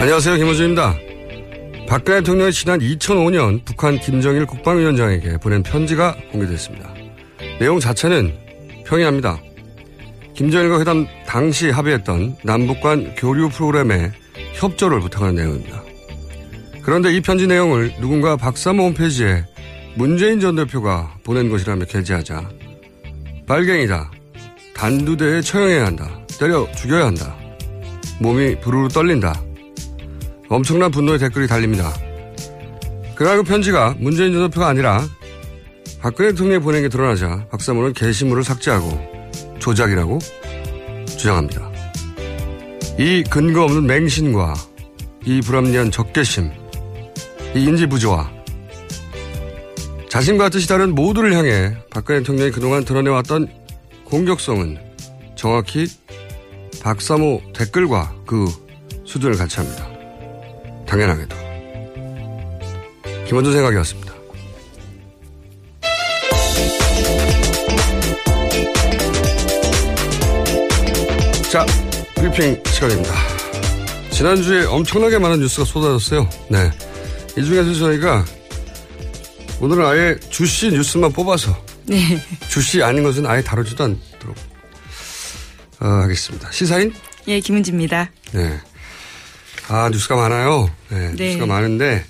안녕하세요. 김호준입니다. 박근혜 대통령이 지난 2005년 북한 김정일 국방위원장에게 보낸 편지가 공개됐습니다. 내용 자체는 평이합니다. 김정일과 회담 당시 합의했던 남북 간 교류 프로그램에 협조를 부탁하는 내용입니다. 그런데 이 편지 내용을 누군가 박사모 홈페이지에 문재인 전 대표가 보낸 것이라며 게재하자 빨갱이다. 단두대에 처형해야 한다. 때려 죽여야 한다. 몸이 부르르 떨린다. 엄청난 분노의 댓글이 달립니다. 그날 그 편지가 문재인 전 대표가 아니라 박근혜 대통령이 보낸 게 드러나자 박사모는 게시물을 삭제하고 조작이라고 주장합니다. 이 근거 없는 맹신과 이 불합리한 적개심, 이 인지 부조화, 자신과 뜻이 다른 모두를 향해 박근혜 대통령이 그동안 드러내왔던 공격성은 정확히 박사모 댓글과 그 수준을 같이 합니다. 당연하게도. 김원준 생각이었습니다. 자, 브리핑 시간입니다. 지난주에 엄청나게 많은 뉴스가 쏟아졌어요. 네. 이 중에서 저희가 오늘은 아예 주씨 뉴스만 뽑아서 네. 주씨 아닌 것은 아예 다루지도 않도록 어, 하겠습니다. 시사인? 예, 김은지입니다. 네. 아, 뉴스가 많아요. 네, 네. 뉴스가 많은데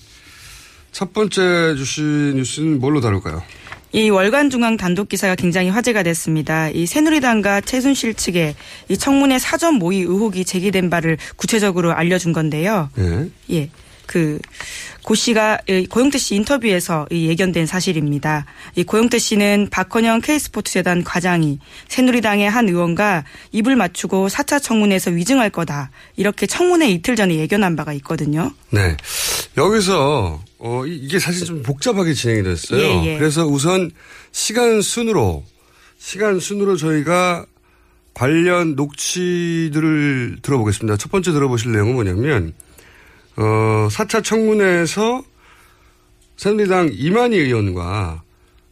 첫 번째 주씨 뉴스는 뭘로 다룰까요? 이 월간 중앙 단독 기사가 굉장히 화제가 됐습니다. 이 새누리당과 최순실 측에 이 청문회 사전 모의 의혹이 제기된 바를 구체적으로 알려준 건데요. 예. 예. 그, 고 씨가 이 고영태 씨 인터뷰에서 이 예견된 사실입니다. 이 고영태 씨는 박헌영 K스포츠 재단 과장이 새누리당의 한 의원과 입을 맞추고 4차 청문회에서 위증할 거다. 이렇게 청문회 이틀 전에 예견한 바가 있거든요. 네. 여기서 어, 이- 이게 사실 좀 복잡하게 진행이 됐어요. 예, 예. 그래서 우선 시간 순으로 시간 순으로 저희가 관련 녹취들을 들어보겠습니다. 첫 번째 들어보실 내용은 뭐냐면 어, 4차 청문회에서 새누리당 이만희 의원과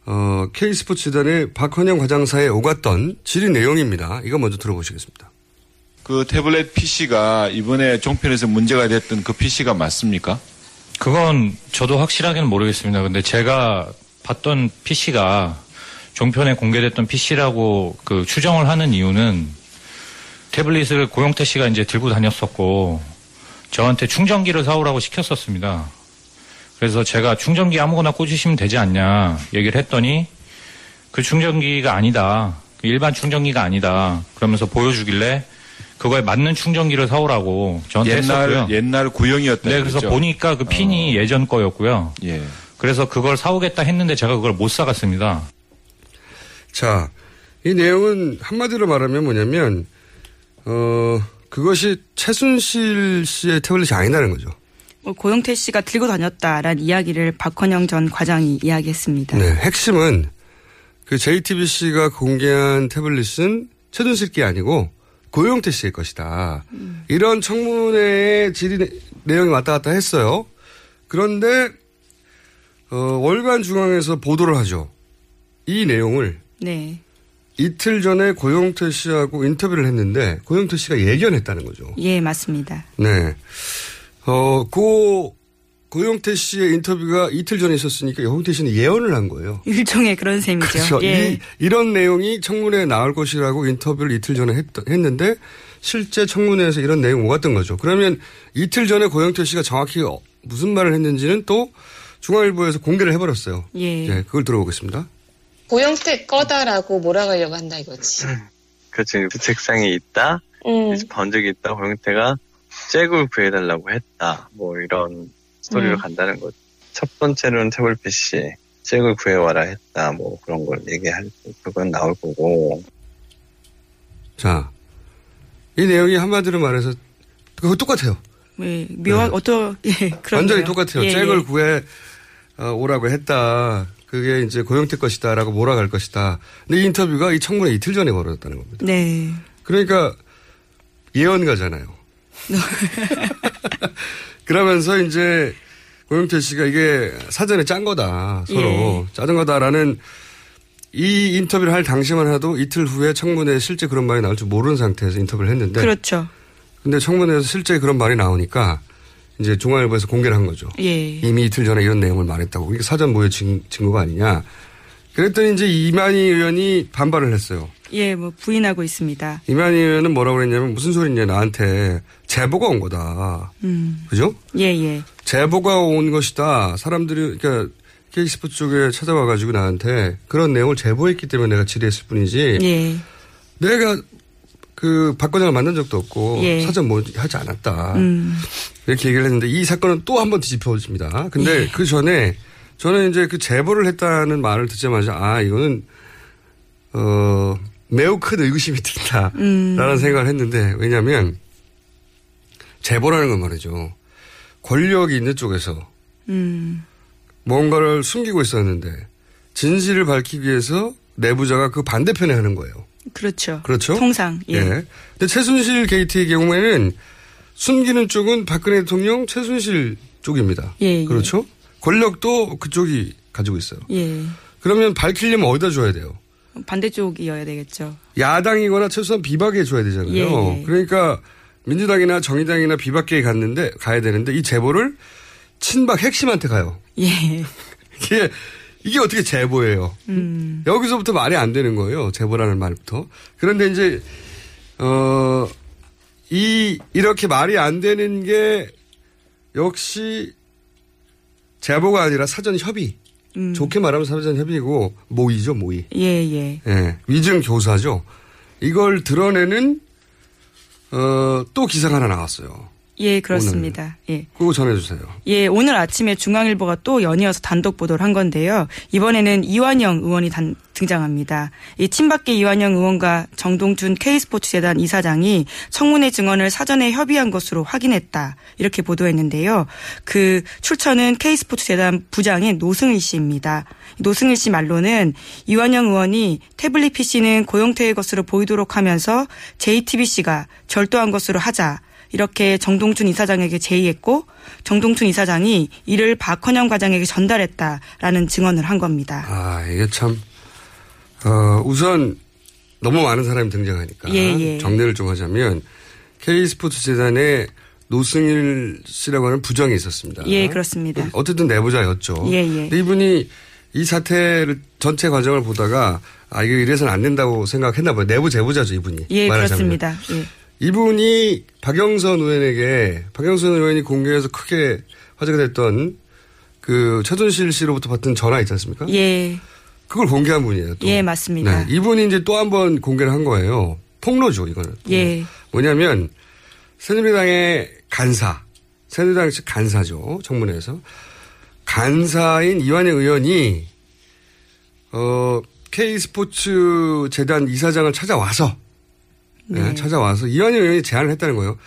어, K스포츠단의 박헌영 과장 사에 오갔던 질의 내용입니다. 이거 먼저 들어보시겠습니다. 그 태블릿 PC가 이번에 종편에서 문제가 됐던 그 PC가 맞습니까? 그건 저도 확실하게는 모르겠습니다. 근데 제가 봤던 PC가 종편에 공개됐던 PC라고 그 추정을 하는 이유는 태블릿을 고용태 씨가 이제 들고 다녔었고 저한테 충전기를 사오라고 시켰었습니다. 그래서 제가 충전기 아무거나 꽂으시면 되지 않냐 얘기를 했더니 그 충전기가 아니다. 그 일반 충전기가 아니다. 그러면서 보여주길래 그거에 맞는 충전기를 사오라고 저한테 옛날 했었고요. 옛날 구형이었다. 네, 그래서 그랬죠? 보니까 그 핀이 예전 거였고요. 예. 그래서 그걸 사오겠다 했는데 제가 그걸 못 사갔습니다. 자, 이 내용은 한마디로 말하면 뭐냐면, 어, 그것이 최순실 씨의 태블릿이 아니라는 거죠. 뭐 고영태 씨가 들고 다녔다라는 이야기를 박헌영 전 과장이 이야기했습니다. 네, 핵심은 그 JTBC가 공개한 태블릿은 최순실 게 아니고 고용태 씨의 것이다. 이런 청문회의 질의 내용이 왔다 갔다 했어요. 그런데 어, 월간 중앙에서 보도를 하죠. 이 내용을 네. 이틀 전에 고용태 씨하고 인터뷰를 했는데 고용태 씨가 예견했다는 거죠. 예, 맞습니다. 네. 어, 고, 고용태 씨의 인터뷰가 이틀 전에 있었으니까 고용태 씨는 예언을 한 거예요. 일종의 그런 셈이죠. 그렇죠. 예. 이, 이런 내용이 청문회에 나올 것이라고 인터뷰를 이틀 전에 했, 했는데 실제 청문회에서 이런 내용이 오갔던 거죠. 그러면 이틀 전에 고영태 씨가 정확히 어- 무슨 말을 했는지는 또 중앙일보에서 공개를 해버렸어요. 예. 네, 그걸 들어보겠습니다. 고영태 꺼다라고 몰아가려고 한다 이거지. 그렇지. 그 책상에 있다. 음. 본 적이 있다. 고영태가 잭을 구해달라고 했다. 뭐 이런 스토리로 음. 간다는 거죠. 첫 번째로는 태블릿 PC 잭을 구해와라 했다. 뭐 그런 걸 얘기할 그건 나올 거고. 자, 이 내용이 한마디로 말해서 그거 똑같아요. 예, 묘한 어떤 예, 그런 완전히 똑같아요. 예, 잭을 예. 구해 어, 오라고 했다. 그게 이제 고영태 것이다라고 몰아갈 것이다. 근데 이 인터뷰가 이 청문회 이틀 전에 벌어졌다는 겁니다. 네. 그러니까 예언가잖아요. 그러면서 이제 고영태 씨가 이게 사전에 짠 거다. 서로 예. 짜는 거다라는 이 인터뷰를 할 당시만 해도 이틀 후에 청문회에 실제 그런 말이 나올 줄 모르는 상태에서 인터뷰를 했는데 그렇죠. 근데 청문회에서 실제 그런 말이 나오니까 이제 중앙일보에서 공개를 한 거죠. 예. 이미 이틀 전에 이런 내용을 말했다고. 이게 사전 모의 증, 증거가 아니냐. 그랬더니 이제 이만희 의원이 반발을 했어요. 예, 뭐 부인하고 있습니다. 이만희 의원은 뭐라고 그랬냐면 무슨 소리냐 나한테 제보가 온 거다. 음. 그죠? 예, 예. 제보가 온 것이다. 사람들이 그러니까 K스포츠 쪽에 찾아와 가지고 나한테 그런 내용을 제보했기 때문에 내가 질의했을 뿐이지. 예. 내가 그 박과장을 만난 적도 없고 예. 사전 뭐 하지 않았다. 음. 이렇게 얘기를 했는데 이 사건은 또 한 번 뒤집혀집니다. 근데 예. 그 전에 저는 이제 그 제보를 했다는 말을 듣자마자 아 이거는 어 매우 큰 의구심이 든다라는 음. 생각을 했는데 왜냐하면 제보라는 건 말이죠. 권력이 있는 쪽에서 음. 뭔가를 숨기고 있었는데 진실을 밝히기 위해서 내부자가 그 반대편에 하는 거예요. 그렇죠. 그렇죠? 통상. 예. 근데 최순실 게이트의 경우에는 숨기는 쪽은 박근혜 대통령 최순실 쪽입니다. 예, 예. 그렇죠? 권력도 그쪽이 가지고 있어요. 예. 그러면 밝히려면 어디다 줘야 돼요? 반대쪽이어야 되겠죠. 야당이거나 최소한 비박에 줘야 되잖아요. 예, 예. 그러니까 민주당이나 정의당이나 비박계에 갔는데 가야 되는데 이 제보를 친박 핵심한테 가요. 예. 이게 이게 어떻게 제보예요? 음. 여기서부터 말이 안 되는 거예요. 제보라는 말부터. 그런데 이제 어, 이 이렇게 말이 안 되는 게 역시 제보가 아니라 사전 협의. 음. 좋게 말하면 사전 협의고 모의죠, 모의. 예, 예. 예, 위증 교사죠. 이걸 드러내는 어, 또 기사가 하나 나왔어요. 예, 그렇습니다. 예. 그거 전해주세요. 예, 오늘 아침에 중앙일보가 또 연이어서 단독 보도를 한 건데요. 이번에는 이완영 의원이 단, 등장합니다. 이 친박계 이완영 의원과 정동준 K스포츠재단 이사장이 청문회 증언을 사전에 협의한 것으로 확인했다. 이렇게 보도했는데요. 그 출처는 K스포츠재단 부장인 노승일 씨입니다. 노승일 씨 말로는 이완영 의원이 태블릿 PC는 고용태의 것으로 보이도록 하면서 JTBC가 절도한 것으로 하자. 이렇게 정동춘 이사장에게 제의했고 정동춘 이사장이 이를 박헌영 과장에게 전달했다라는 증언을 한 겁니다. 아, 이게 참, 어, 우선 너무 많은 사람이 등장하니까. 예, 예. 정리를 좀 하자면 K스포츠 재단에 노승일 씨라고 하는 부정이 있었습니다. 예, 그렇습니다. 어쨌든 내부자였죠. 예, 예. 이분이 이 사태를 전체 과정을 보다가 아, 이거 이래서는 안 된다고 생각했나 봐요. 내부 제보자죠, 이분이. 예, 말하자면. 그렇습니다. 예. 이분이 박영선 의원에게 박영선 의원이 공개해서 크게 화제가 됐던 그 최순실 씨로부터 받은 전화 있지 않습니까? 예. 그걸 공개한 분이에요. 또. 예, 맞습니다. 네, 이분이 이제 또 한 번 공개를 한 거예요. 폭로죠, 이거는. 예. 뭐냐면 새누리당의 간사, 새누리당 측 간사죠, 청문회에서 간사인 이완영 의원이 어 K 스포츠 재단 이사장을 찾아와서 네, 네. 찾아와서 이완영 의원이 제안을 했다는 거예요.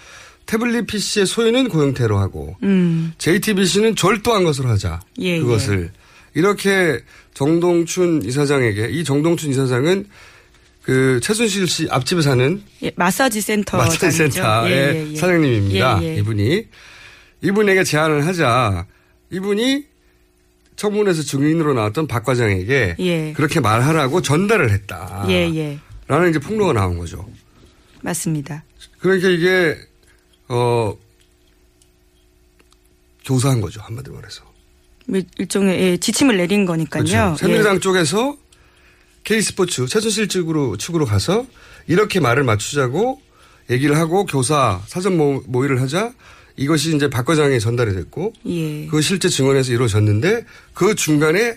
태블릿 PC의 소유는 고영태로 하고 음. JTBC는 절도한 것으로 하자. 예, 그것을 이렇게 정동춘 이사장에게 이 정동춘 이사장은 그 최순실 씨 앞집에 사는 예, 마사지 센터. 마사지 센터의 예, 예, 예. 사장님입니다. 예, 예. 이분이 이분에게 제안을 하자 이분이 청문회에서 증인으로 나왔던 박 과장에게 예. 그렇게 말하라고 전달을 했다. 예, 예. 라는 이제 폭로가 나온 거죠. 맞습니다. 그러니까 이게 어 교사한 거죠 한마디로 말해서. 뭐 일종의 예, 지침을 내린 거니까요. 그렇죠. 새누리당 예. 쪽에서 K스포츠 최순실 측으로 측으로 가서 이렇게 말을 맞추자고 얘기를 하고 교사 사전 모, 모의를 하자 이것이 이제 박 과장에 전달이 됐고 예. 그 실제 증언에서 이루어졌는데 그 중간에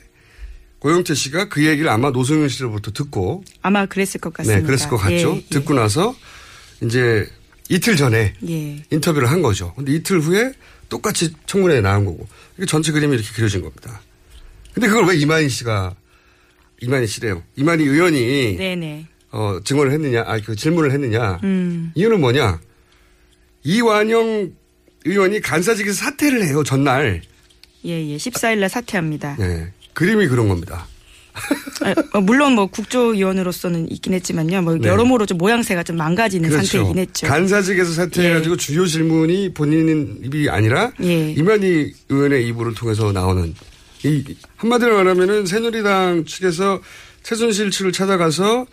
고영태 씨가 그 얘기를 아마 노승윤 씨로부터 듣고 아마 그랬을 것 같습니다. 네 그랬을 것 같죠. 예, 예. 듣고 나서 이제 이틀 전에 예. 인터뷰를 한 거죠. 근데 이틀 후에 똑같이 청문회에 나온 거고 이게 전체 그림이 이렇게 그려진 겁니다. 근데 그걸 왜 이만희 씨가 이만희 씨래요. 이만희 의원이 네네. 어, 증언을 했느냐, 아, 그 질문을 했느냐. 음. 이유는 뭐냐. 이완영 의원이 간사직에서 사퇴를 해요, 전날. 예, 예. 14일 날 사퇴합니다. 네. 그림이 그런 겁니다. 아, 어, 물론 뭐 국조위원으로서는 있긴 했지만요. 뭐 네. 여러모로 좀 모양새가 좀 망가지는 상태이긴 했죠. 간사직에서 사퇴해가지고 주요 질문이 본인 입이 아니라 예. 이만희 의원의 입으로 통해서 나오는 이 한마디로 말하면은 새누리당 측에서 최순실 측을 찾아가서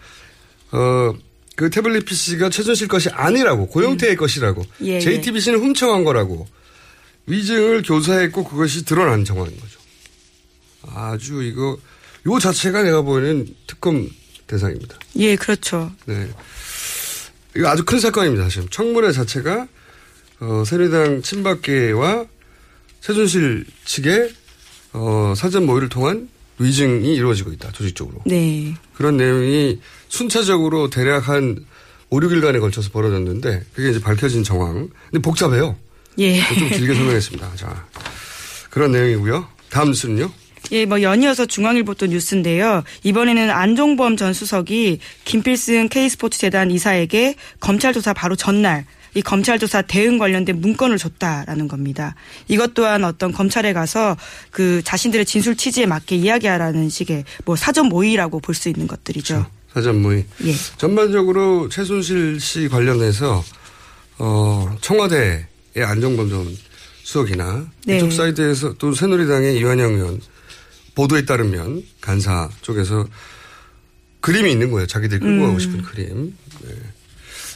어 그 태블릿 PC가 최순실 것이 아니라고 고영태의 것이라고 예, 예. JTBC는 훔쳐간 거라고 위증을 교사했고 그것이 드러난 정황인 거죠. 아주 이거 요 자체가 내가 보기에는 특검 대상입니다. 예, 그렇죠. 네. 이거 아주 큰 사건입니다, 사실. 청문회 자체가, 어, 새누리당 친박계와 최순실 측의, 어, 사전 모의를 통한 위증이 이루어지고 있다, 조직적으로. 네. 그런 내용이 순차적으로 대략 한 5, 6일간에 걸쳐서 벌어졌는데, 그게 이제 밝혀진 정황. 근데 복잡해요. 예. 좀 길게 설명했습니다. 자. 그런 내용이고요. 다음 뉴스는요? 예, 뭐 연이어서 중앙일보 또 뉴스인데요. 이번에는 안종범 전 수석이 김필승 K스포츠 재단 이사에게 검찰 조사 바로 전날 이 검찰 조사 대응 관련된 문건을 줬다라는 겁니다. 이것 또한 어떤 검찰에 가서 그 자신들의 진술 취지에 맞게 이야기하라는 식의 뭐 사전 모의라고 볼 수 있는 것들이죠. 사전 모의. 예. 전반적으로 최순실 씨 관련해서 어, 청와대의 안종범 전 수석이나 네. 이쪽 사이드에서 또 새누리당의 이완영 의원 보도에 따르면 간사 쪽에서 그림이 있는 거예요. 자기들이 끌고 음. 가고 싶은 그림. 네.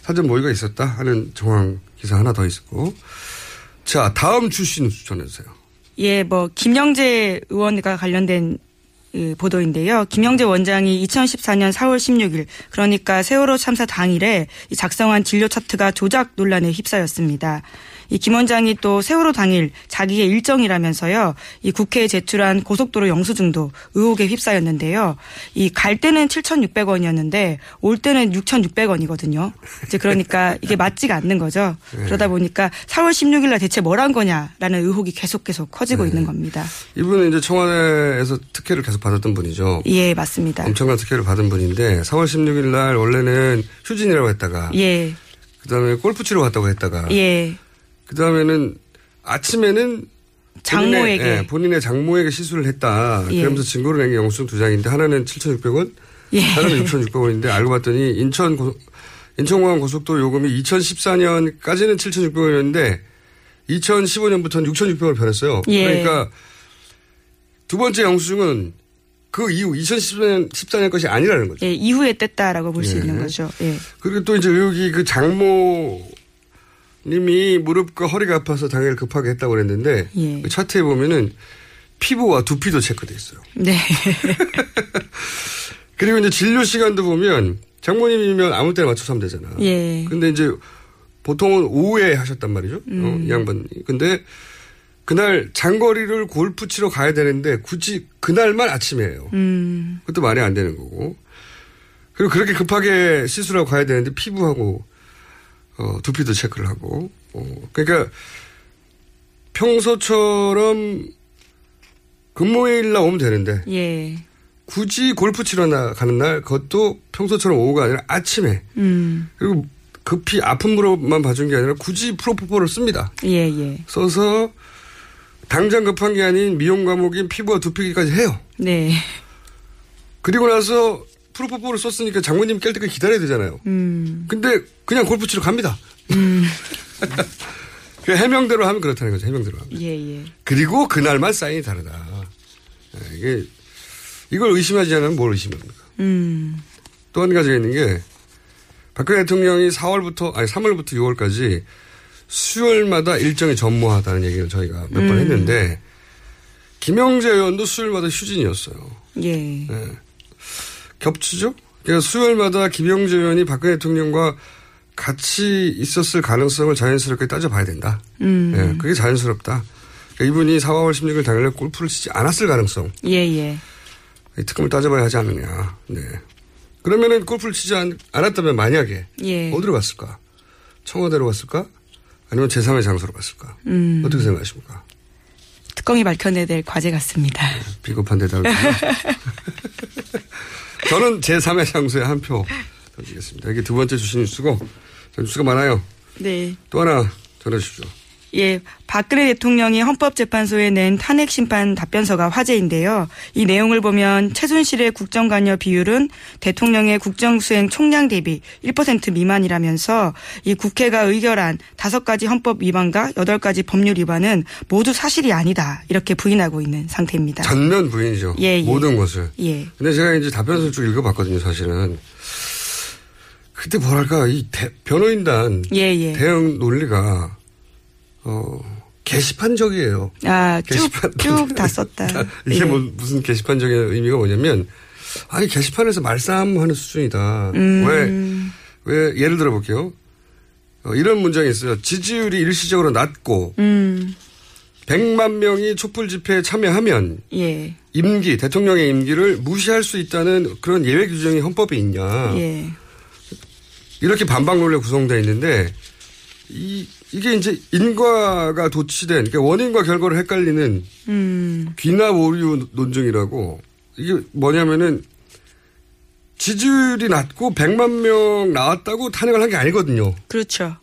사전 모의가 있었다 하는 정황 기사 하나 더 있었고. 자, 다음 출시 뉴스 전해주세요. 예, 뭐 김영재 의원과 관련된 그 보도인데요. 김영재 원장이 2014년 4월 16일 그러니까 세월호 참사 당일에 이 작성한 진료 차트가 조작 논란에 휩싸였습니다. 이 김 원장이 또 세월호 당일 자기의 일정이라면서요. 이 국회에 제출한 고속도로 영수증도 의혹에 휩싸였는데요. 이 갈 때는 7,600원이었는데 올 때는 6,600원이거든요. 이제 그러니까 이게 맞지가 않는 거죠. 네. 그러다 보니까 4월 16일 날 대체 뭘 한 거냐라는 의혹이 계속 계속 커지고 네. 있는 겁니다. 이분은 이제 청와대에서 특혜를 계속 받았던 분이죠. 예, 맞습니다. 엄청난 특혜를 받은 분인데 4월 16일 날 원래는 휴진이라고 했다가 예, 그다음에 골프 치러 갔다고 했다가 예. 그 다음에는 아침에는 장모에게. 본인의, 예, 본인의 장모에게 시술을 했다. 예. 그러면서 증거를 낸게 영수증 두 장인데 하나는 7,600원, 예. 하나는 6,600원인데 알고 봤더니 인천 고, 인천공항 고속도로 요금이 2014년까지는 7,600원이었는데 2015년부터는 6,600원을 변했어요. 예. 그러니까 두 번째 영수증은 그 이후 2014년 14년 것이 아니라는 거죠. 예, 이후에 뗐다라고 볼수 예. 있는 거죠. 예. 그리고 또 이제 여기 그 장모 님이 무릎과 허리가 아파서 당일 급하게 했다고 그랬는데 예. 그 차트에 보면은 피부와 두피도 체크돼 있어요. 네. 그리고 이제 진료 시간도 보면 장모님이면 아무 때나 맞춰서 하면 되잖아. 예. 근데 이제 보통은 오후에 하셨단 말이죠. 어, 음. 이 양반이. 근데 그날 장거리를 골프 치러 가야 되는데 굳이 그날만 아침에요. 음. 그것도 말이 안 되는 거고. 그리고 그렇게 급하게 시술하고 가야 되는데 피부하고 어, 두피도 체크를 하고. 어, 그러니까 평소처럼 근무일 날 오면 되는데 예. 굳이 골프 치러 나가는 날 그것도 평소처럼 오후가 아니라 아침에 음. 그리고 급히 아픔으로만 봐준 게 아니라 굳이 프로포폴을 씁니다. 예, 예. 써서 당장 급한 게 아닌 미용 과목인 피부와 두피까지 해요. 네. 그리고 나서 프로포폴을 썼으니까 장모님 깰 때까지 기다려야 되잖아요. 음. 근데 그냥 골프 치러 갑니다. 음. 그 해명대로 하면 그렇다는 거죠. 해명대로 하면. 예, 예. 그리고 그날만 사인이 다르다. 예, 이게 이걸 의심하지 않으면 뭘 의심합니까? 음. 또 한 가지가 있는 게 박근혜 대통령이 4월부터 아니 3월부터 6월까지 수요일마다 일정이 전무하다는 얘기를 저희가 몇번 음. 했는데 김영재 의원도 수요일마다 휴진이었어요. 예. 예. 겹치죠? 그러니까 수요일마다 김영재 의원이 박근혜 대통령과 같이 있었을 가능성을 자연스럽게 따져봐야 된다. 음. 예, 그게 자연스럽다. 그러니까 이분이 4월 16일 당일에 골프를 치지 않았을 가능성. 예, 예. 이 특검을 따져봐야 하지 않느냐. 네. 그러면은 골프를 치지 않, 않았다면 만약에 예. 어디로 갔을까? 청와대로 갔을까? 아니면 제3의 장소로 갔을까? 음. 어떻게 생각하십니까? 특검이 밝혀내야 될 과제 같습니다. 비겁한 대답을. 저는 제3의 장소에 한 표 던지겠습니다. 이게 두 번째 주신 뉴스고, 전 뉴스가 많아요. 네. 또 하나 전해 주십시오. 예, 박근혜 대통령이 헌법재판소에 낸 탄핵 심판 답변서가 화제인데요. 이 내용을 보면 최순실의 국정 관여 비율은 대통령의 국정 수행 총량 대비 1% 미만이라면서 이 국회가 의결한 다섯 가지 헌법 위반과 여덟 가지 법률 위반은 모두 사실이 아니다 이렇게 부인하고 있는 상태입니다. 전면 부인이죠. 예, 예. 모든 것을. 예, 근데 제가 이제 답변서 쭉 읽어 봤거든요, 사실은. 그때 뭐랄까, 이 대- 변호인단 예, 예. 대응 논리가, 어, 게시판적이에요. 아, 쭉, 게시판. 쭉 다 썼다. 이게 예. 뭐 무슨 게시판적인 의미가 뭐냐면, 아니, 게시판에서 말싸움하는 수준이다. 음. 왜, 왜, 예를 들어 볼게요. 어, 이런 문장이 있어요. 지지율이 일시적으로 낮고, 음, 100만 명이 촛불 집회에 참여하면, 예, 임기, 대통령의 임기를 무시할 수 있다는 그런 예외 규정이 헌법에 있냐. 예. 이렇게 반박 논리가 구성되어 있는데, 이, 이게 이제 인과가 도취된, 그러니까 원인과 결과를 헷갈리는 음, 귀납 오류 논증이라고, 이게 뭐냐면은, 지지율이 낮고 100만 명 나왔다고 탄핵을 한 게 아니거든요. 그렇죠.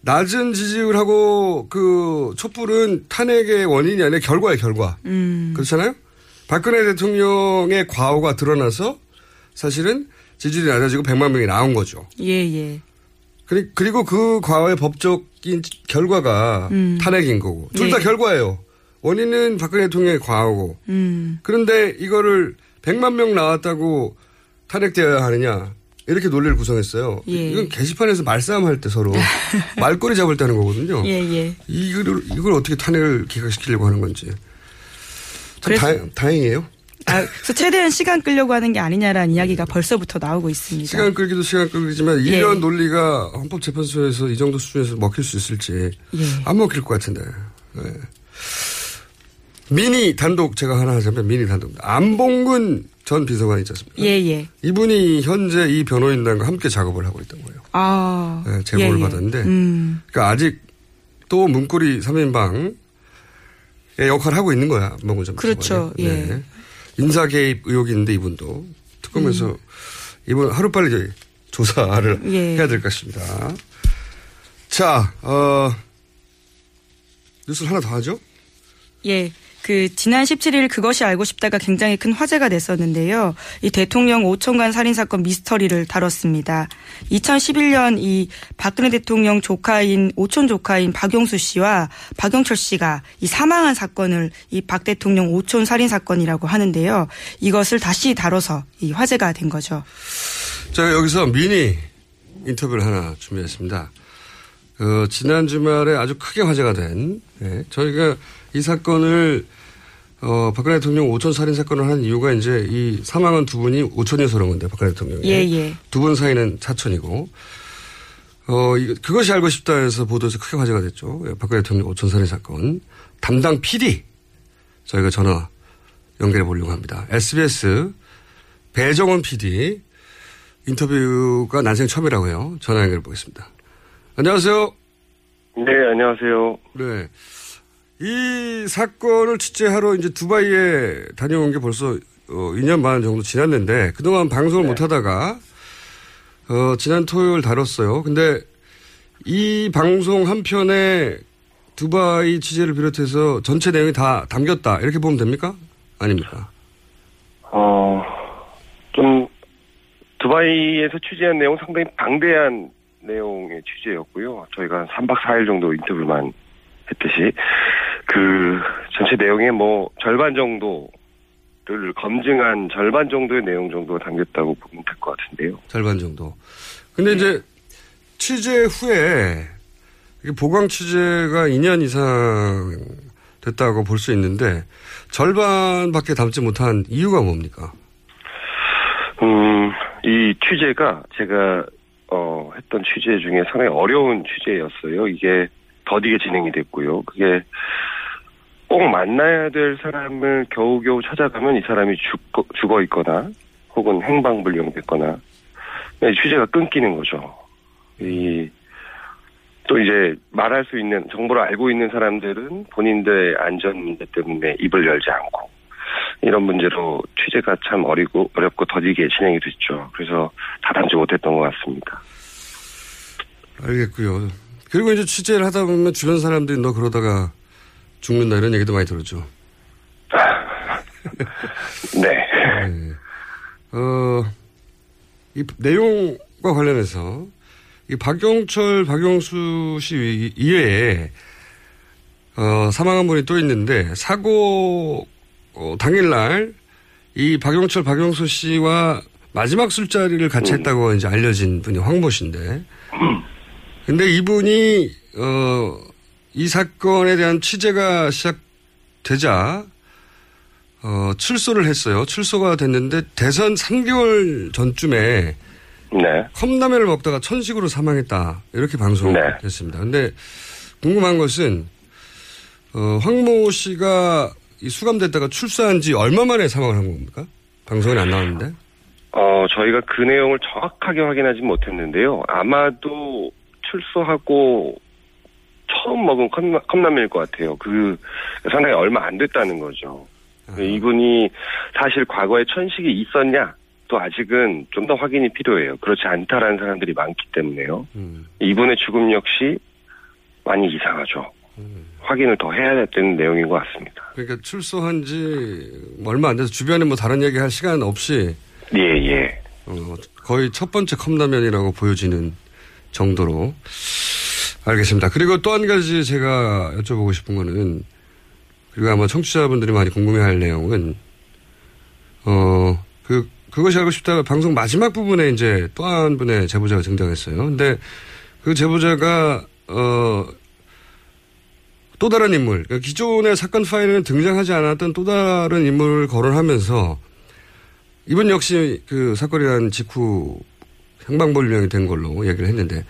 낮은 지지율하고 그 촛불은 탄핵의 원인이 아니라 결과의 결과. 음, 그렇잖아요? 박근혜 대통령의 과오가 드러나서 사실은 지지율이 낮아지고 100만 명이 나온 거죠. 예, 예. 그리- 그리고 그 과오의 법적인 결과가 음. 탄핵인 거고. 둘다 예. 결과예요. 원인은 박근혜 대통령의 과오고. 음, 그런데 이거를 100만 명 나왔다고 탄핵되어야 하느냐. 이렇게 논리를 구성했어요. 예. 이건 게시판에서 말싸움할 때 서로 말꼬리 잡을 때 하는 거거든요. 예, 예. 이걸, 이걸 어떻게 탄핵을 기각시키려고 하는 건지. 참 그래서- 다, 다행이에요. 아, 그래서 최대한 시간 끌려고 하는 게 아니냐라는 이야기가 벌써부터 나오고 있습니다. 시간 끌기도 시간 끌기지만 예. 이런 논리가 헌법재판소에서 이 정도 수준에서 먹힐 수 있을지 예. 안 먹힐 것 같은데. 네. 미니 단독 제가 하나 하자면 미니 단독. 안봉근 전 비서관 있지 않습니까? 예, 예. 이분이 현재 이 변호인단과 함께 작업을 하고 있던 거예요. 아. 네, 제보를 예, 예. 받았는데 음, 그러니까 아직 또 문고리 3인방의 역할을 하고 있는 거야. 안봉근 전 그렇죠. 비서관이. 예. 인사 개입 의혹이 있는데 이분도 특검에서 음. 이분 하루빨리 저희 조사를 예. 해야 될 것 같습니다. 자, 어, 뉴스를 하나 더 하죠? 예. 그 지난 17일 그것이 알고 싶다가 굉장히 큰 화제가 됐었는데요. 이 대통령 오천관 살인 사건 미스터리를 다뤘습니다. 2011년 이 박근혜 대통령 조카인 오촌 조카인 박용수 씨와 박영철 씨가 이 사망한 사건을 이 박 대통령 오촌 살인 사건이라고 하는데요. 이것을 다시 다뤄서 이 화제가 된 거죠. 제가 여기서 미니 인터뷰를 하나 준비했습니다. 어, 지난 주말에 아주 크게 화제가 된, 예, 저희가 이 사건을, 어, 박근혜 대통령 오촌 살인 사건을 한 이유가 이제 이 사망한 두 분이 오촌이어서 그런 건데, 박근혜 대통령이. 예, 예. 두분 사이는 사촌이고, 어, 이 그것이 알고 싶다 해서 보도에서 크게 화제가 됐죠. 예, 박근혜 대통령 오촌 살인 사건. 담당 PD 저희가 전화 연결해 보려고 합니다. SBS 배정원 PD 인터뷰가 난생 처음이라고요. 전화 연결해 보겠습니다. 안녕하세요. 네, 안녕하세요. 네. 이 사건을 취재하러 이제 두바이에 다녀온 게 벌써 어, 2년 반 정도 지났는데 그동안 방송을 네. 못 하다가 어, 지난 토요일 다뤘어요. 근데 이 방송 한 편에 두바이 취재를 비롯해서 전체 내용이 다 담겼다. 이렇게 보면 됩니까? 아닙니까? 어, 좀, 두바이에서 취재한 내용 상당히 방대한 내용의 취재였고요. 저희가 한 3박 4일 정도 인터뷰만 했듯이, 그, 전체 내용의 뭐, 절반 정도를 검증한 절반 정도의 내용 정도가 담겼다고 보면 될 것 같은데요. 절반 정도. 근데 이제 취재 후에 보강 취재가 2년 이상 됐다고 볼 수 있는데 절반밖에 담지 못한 이유가 뭡니까? 음, 이 취재가 제가, 어, 했던 취재 중에 상당히 어려운 취재였어요. 이게 더디게 진행이 됐고요. 그게 꼭 만나야 될 사람을 겨우겨우 찾아가면 이 사람이 죽어, 죽어 있거나 혹은 행방불명됐거나 네, 취재가 끊기는 거죠. 이, 또 이제 말할 수 있는 정보를 알고 있는 사람들은 본인들의 안전 문제 때문에 입을 열지 않고 이런 문제로 취재가 참 어리고 어렵고 더디게 진행이 됐죠. 그래서 다 담지 못했던 것 같습니다. 알겠고요. 그리고 이제 취재를 하다 보면 주변 사람들이 너 그러다가 죽는다 이런 얘기도 많이 들었죠. 네. 어, 이 내용과 관련해서 이 박용철, 박용수 씨 이- 이외에 어, 사망한 분이 또 있는데 사고 어, 당일날 이 박용철, 박용수 씨와 마지막 술자리를 같이 했다고 이제 알려진 분이 황모 씨인데 근데 이분이 어, 이 사건에 대한 취재가 시작되자 어, 출소를 했어요. 출소가 됐는데 대선 3개월 전쯤에 네. 컵라면을 먹다가 천식으로 사망했다. 이렇게 방송됐습니다. 근데 궁금한 것은 어, 황모 씨가 이 수감됐다가 출소한 지 얼마 만에 사망을 한 겁니까? 방송에 안 나왔는데. 어, 저희가 그 내용을 정확하게 확인하지 못했는데요. 아마도 출소하고 처음 먹은 컵라, 컵라면일 것 같아요. 그, 상당히 얼마 안 됐다는 거죠. 이분이 사실 과거에 천식이 있었냐? 또 아직은 좀 더 확인이 필요해요. 그렇지 않다라는 사람들이 많기 때문에요. 이분의 죽음 역시 많이 이상하죠. 확인을 더 해야 되는 내용인 것 같습니다. 그러니까 출소한 지 얼마 안 돼서 주변에 뭐 다른 얘기 할 시간 없이 예, 예. 어, 거의 첫 번째 컵라면이라고 보여지는 정도로 알겠습니다. 그리고 또 한 가지 제가 여쭤보고 싶은 거는 그리고 아마 청취자분들이 많이 궁금해할 내용은 어 그 그것이 알고 싶다 방송 마지막 부분에 이제 또 한 분의 제보자가 등장했어요. 근데 그 제보자가 어 또 다른 인물, 그러니까 기존의 사건 파일에는 등장하지 않았던 또 다른 인물을 거론하면서 이번 역시 그 사건이 난 직후 행방불명이 된 걸로 얘기를 했는데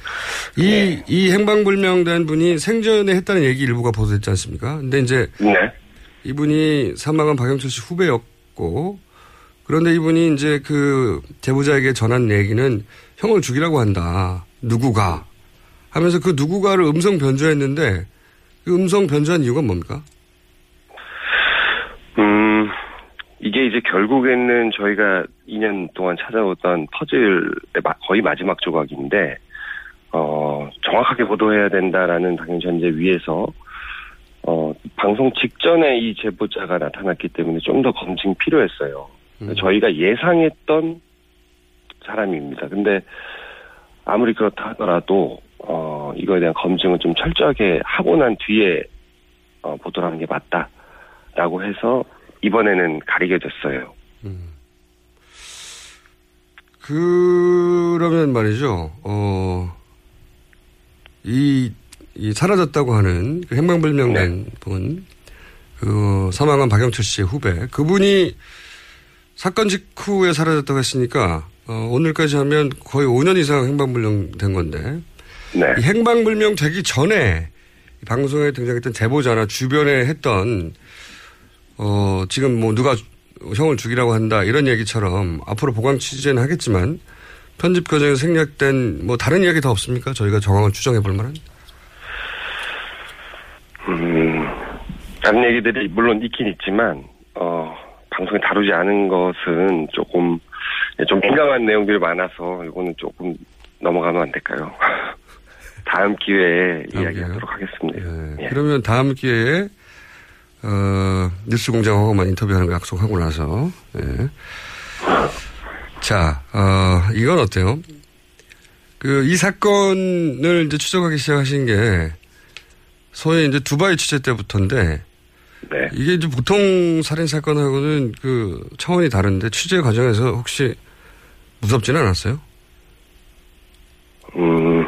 이, 이 행방불명된 분이 생전에 했다는 얘기 일부가 보도됐지 않습니까? 근데 이제 이분이 사망한 박영철 씨 후배였고 그런데 이분이 이제 그 제보자에게 전한 얘기는 형을 죽이라고 한다. 누구가 하면서 그 누구가를 음성 변조했는데 그 음성 변조한 이유가 뭡니까? 음, 이게 이제 결국에는 저희가 2년 동안 찾아오던 퍼즐의 마- 거의 마지막 조각인데, 어, 정확하게 보도해야 된다라는 당연 전제 위에서, 어, 방송 직전에 이 제보자가 나타났기 때문에 좀 더 검증이 필요했어요. 저희가 예상했던 사람입니다. 근데 아무리 그렇다 하더라도, 어, 이거에 대한 검증을 좀 철저하게 하고 난 뒤에, 어, 보도를 하는 게 맞다 라고 해서 이번에는 가리게 됐어요. 그러면 말이죠. 어, 이, 이 사라졌다고 하는 그 행방불명된 분, 그 사망한 박영철 씨의 후배, 그분이 사건 직후에 사라졌다고 했으니까 어, 오늘까지 하면 거의 5년 이상 행방불명 된 건데 이 행방불명 되기 전에 방송에 등장했던 제보자나 주변에 했던 어 지금 뭐 누가 형을 죽이라고 한다 이런 얘기처럼 앞으로 보강 취재는 하겠지만 편집 과정에서 생략된 뭐 다른 이야기 더 없습니까? 저희가 정황을 추정해 볼 만한. 음, 다른 얘기들이 물론 있긴 있지만, 어, 방송에 다루지 않은 것은 조금, 예, 좀 민감한 내용들이 많아서, 이거는 조금 넘어가면 안 될까요? 다음 기회에 이야기하도록 하겠습니다. 예. 그러면 다음 기회에 어, 뉴스 공장하고만 인터뷰하는 거 약속하고 나서 예. 자, 어, 이건 어때요? 그, 이 사건을 이제 추적하기 시작하신 게, 소위 이제 두바이 취재 때부터인데, 네. 이게 이제 보통 살인 사건하고는 그 차원이 다른데, 취재 과정에서 혹시 무섭지는 않았어요? 음,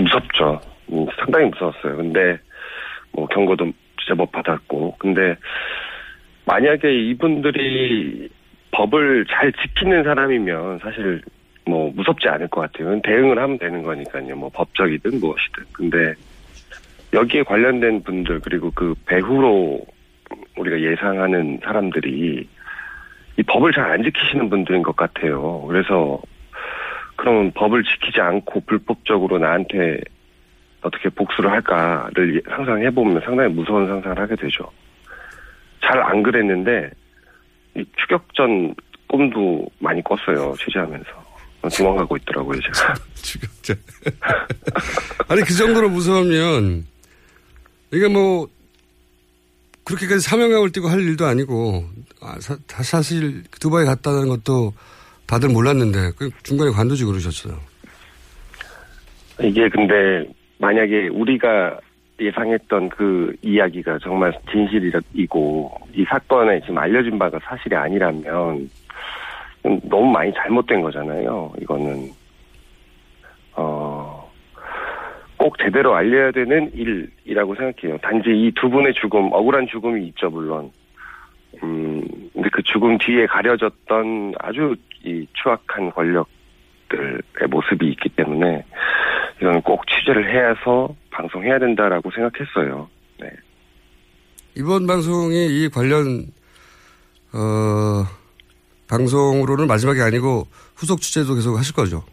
무섭죠. 음, 상당히 무서웠어요. 근데, 뭐, 경고도 제법 받았고, 근데, 만약에 이분들이 법을 잘 지키는 사람이면 사실 뭐 무섭지 않을 것 같아요. 대응을 하면 되는 거니까요. 뭐 법적이든 무엇이든. 근데 여기에 관련된 분들 그리고 그 배후로 우리가 예상하는 사람들이 이 법을 잘 안 지키시는 분들인 것 같아요. 그래서 그러면 법을 지키지 않고 불법적으로 나한테 어떻게 복수를 할까를 상상해보면 상당히 무서운 상상을 하게 되죠. 잘 안 그랬는데 이 추격전 꿈도 많이 꿨어요 취재하면서 도망가고 있더라고요 제가 추격전 아니 그 정도로 무서우면 이게 뭐 그렇게까지 사명감을 띠고 할 일도 아니고 아, 사, 사실 두바이 갔다는 것도 다들 몰랐는데 그 중간에 관두지 그러셨어요. 이게 근데 만약에 우리가 예상했던 그 이야기가 정말 진실이고 이 사건에 지금 알려진 바가 사실이 아니라면 너무 많이 잘못된 거잖아요. 이거는 어. 꼭 제대로 알려야 되는 일이라고 생각해요. 단지 이 두 분의 죽음, 억울한 죽음이 있죠, 물론. 음, 근데 그 죽음 뒤에 가려졌던 아주 이 추악한 권력 들의 모습이 있기 때문에 이건 꼭 취재를 해서 방송해야 된다라고 생각했어요. 네. 이번 방송이 이 관련 어 방송으로는 마지막이 아니고 후속 취재도 계속 하실 거죠?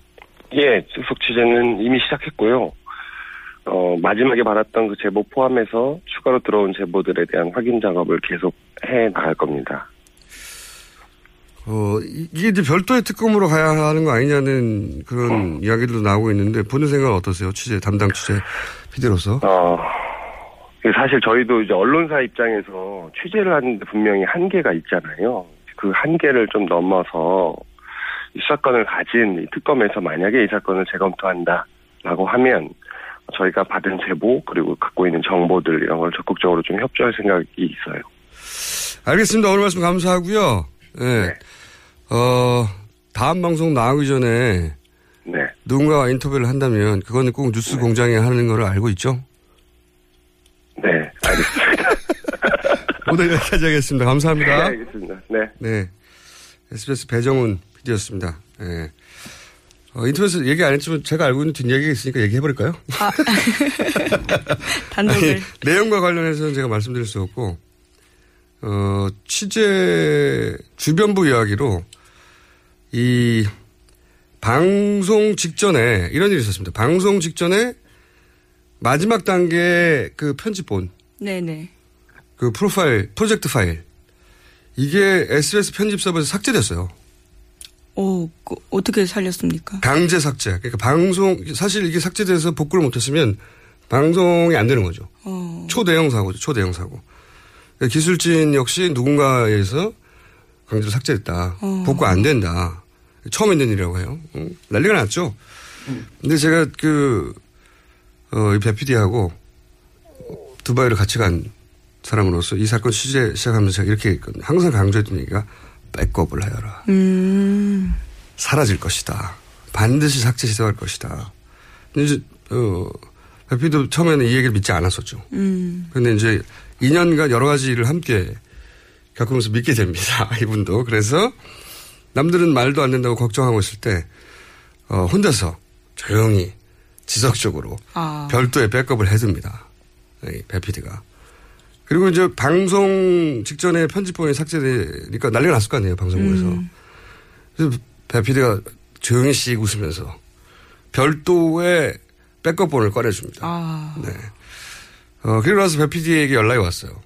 예, 후속 취재는 이미 시작했고요. 어, 마지막에 받았던 그 제보 포함해서 추가로 들어온 제보들에 대한 확인 작업을 계속 해 나갈 겁니다. 어, 이게 이제 별도의 특검으로 가야 하는 거 아니냐는 그런 음. 이야기도 나오고 있는데 보는 생각은 어떠세요? 취재, 담당 취재 PD로서? 어, 사실 저희도 이제 언론사 입장에서 취재를 하는데 분명히 한계가 있잖아요. 그 한계를 좀 넘어서 이 사건을 가진 이 특검에서 만약에 이 사건을 재검토한다라고 하면 저희가 받은 제보 그리고 갖고 있는 정보들 이런 걸 적극적으로 좀 협조할 생각이 있어요. 알겠습니다. 오늘 말씀 감사하고요. 네. 네. 어, 다음 방송 나가기 전에 네. 누군가와 인터뷰를 한다면 그거는 꼭 뉴스 네. 공장에 하는 걸 알고 있죠? 네, 알겠습니다. 오늘 여기까지 하겠습니다. 감사합니다. 네, 알겠습니다. 네. 네. SBS 배정훈 PD였습니다. 네. 어, 인터뷰에서 얘기 안 했지만 제가 알고 있는 뒷얘기가 있으니까 얘기해버릴까요? 아. 단독을. 아니, 내용과 관련해서는 제가 말씀드릴 수 없고, 어, 취재 주변부 이야기로 이 방송 직전에 이런 일이 있었습니다. 방송 직전에 마지막 단계 그 편집본. 네네. 그 프로파일, 프로젝트 파일. 이게 SBS 편집 서버에서 삭제됐어요. 오, 그 어떻게 살렸습니까? 강제 삭제. 그러니까 방송, 사실 이게 삭제돼서 복구를 못했으면 방송이 안 되는 거죠. 어. 초대형 사고죠, 초대형 사고. 그러니까 기술진 역시 누군가에서 강제로 삭제했다. 어. 복구 안 된다. 처음 있는 일이라고 해요. 응? 난리가 났죠. 근데 제가 그, 어, 이 배피디하고 두바이를 같이 간 사람으로서 이 사건 취재 시작하면서 이렇게 항상 강조했던 얘기가 백업을 하여라. 음. 사라질 것이다. 반드시 삭제 시도할 것이다. 근데 이제, 어, 배피도 처음에는 이 얘기를 믿지 않았었죠. 음. 근데 이제 2년간 여러 가지 일을 함께 겪으면서 믿게 됩니다. 이분도. 그래서 남들은 말도 안 된다고 걱정하고 있을 때, 어, 혼자서 조용히 지속적으로 아. 별도의 백업을 해둡니다. 배 PD가. 그리고 이제 방송 직전에 편집본이 삭제되니까 난리가 났을 거 아니에요, 방송국에서. 음. 그래서 배 PD가 조용히 씩 웃으면서 별도의 백업본을 꺼내줍니다. 아. 네. 어, 그리고 나서 배 PD에게 연락이 왔어요.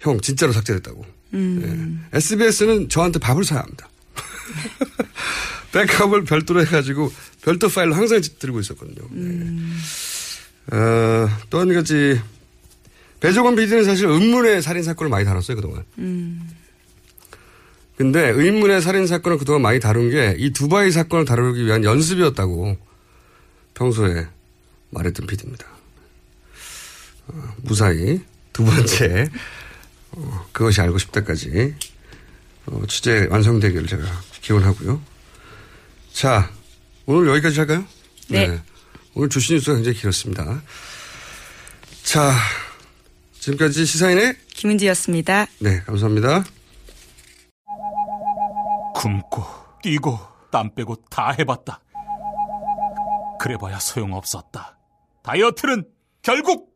형, 진짜로 삭제됐다고. 음. SBS는 저한테 밥을 사야 합니다. 백업을 별도로 해가지고 별도 파일로 항상 들고 있었거든요. 음. 어, 또 한 가지 배종원 PD는 사실 은문의 살인 사건을 많이 다뤘어요 그동안. 음. 근데 의문의 살인 사건을 그동안 많이 다룬 게 이 두바이 사건을 다루기 위한 연습이었다고 평소에 말했던 PD입니다. 어, 무사히 두 번째 어, 그것이 알고 싶다까지 어, 취재 완성되기를 제가 기원하고요. 자 오늘 여기까지 할까요? 네. 오늘 주신 뉴스가 굉장히 길었습니다. 자 지금까지 시사인의 김은지였습니다. 네 감사합니다. 굶고 뛰고 땀 빼고 다 해봤다. 그래봐야 소용없었다. 다이어트는 결국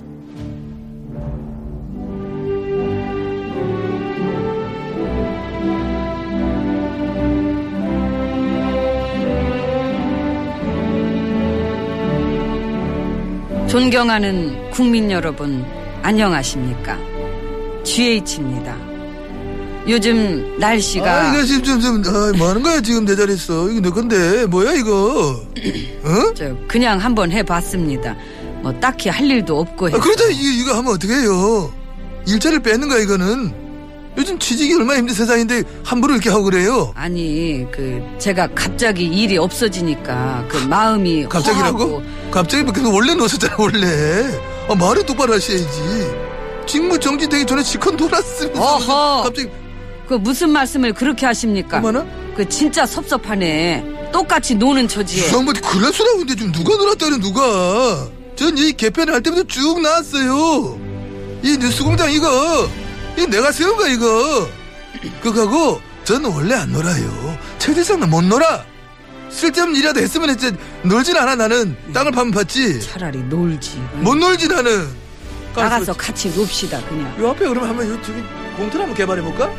존경하는 국민 여러분, 안녕하십니까? GH입니다. 요즘 날씨가 아, 이거 지금 좀, 좀, 아, 뭐 하는 거야, 지금 내 자리에서. 이거 내 건데, 뭐야, 이거? 어? 저 그냥 한번 해봤습니다. 뭐 딱히 할 일도 없고 해서. 아, 그러다 이거, 이거 하면 어떡해요? 일자리를 뺏는 거야, 이거는. 요즘 취직이 얼마나 힘든 세상인데 함부로 이렇게 하고 그래요? 아니 그 제가 갑자기 일이 없어지니까 그 마음이 갑자기라고? 허하고 갑자기 뭐 그거 원래 넣었었잖아, 원래. 아, 말을 똑바로 하셔야지. 직무 정지되기 전에 직권 돌았으면서. 어허. 갑자기. 그 무슨 말씀을 그렇게 하십니까? 어머나? 그 진짜 섭섭하네. 똑같이 노는 처지에. 주상부디 그럴 수라고 근데 좀 누가 놀았다는 누가? 전 이 개편을 할 때부터 쭉 나왔어요. 이 뉴스공장 이거 이 내가 세운 거야 이거. 그거하고 저는 원래 안 놀아요. 최대상 못 놀아. 쓸데없는 일이라도 했으면 했지 놀진 않아 나는 땅을 파면 봤지. 차라리 놀지. 못 놀지 나는. 나가서 같이 놉시다 그냥. 요 앞에 그러면 한번 요 저기 공터를 한번 개발해 볼까?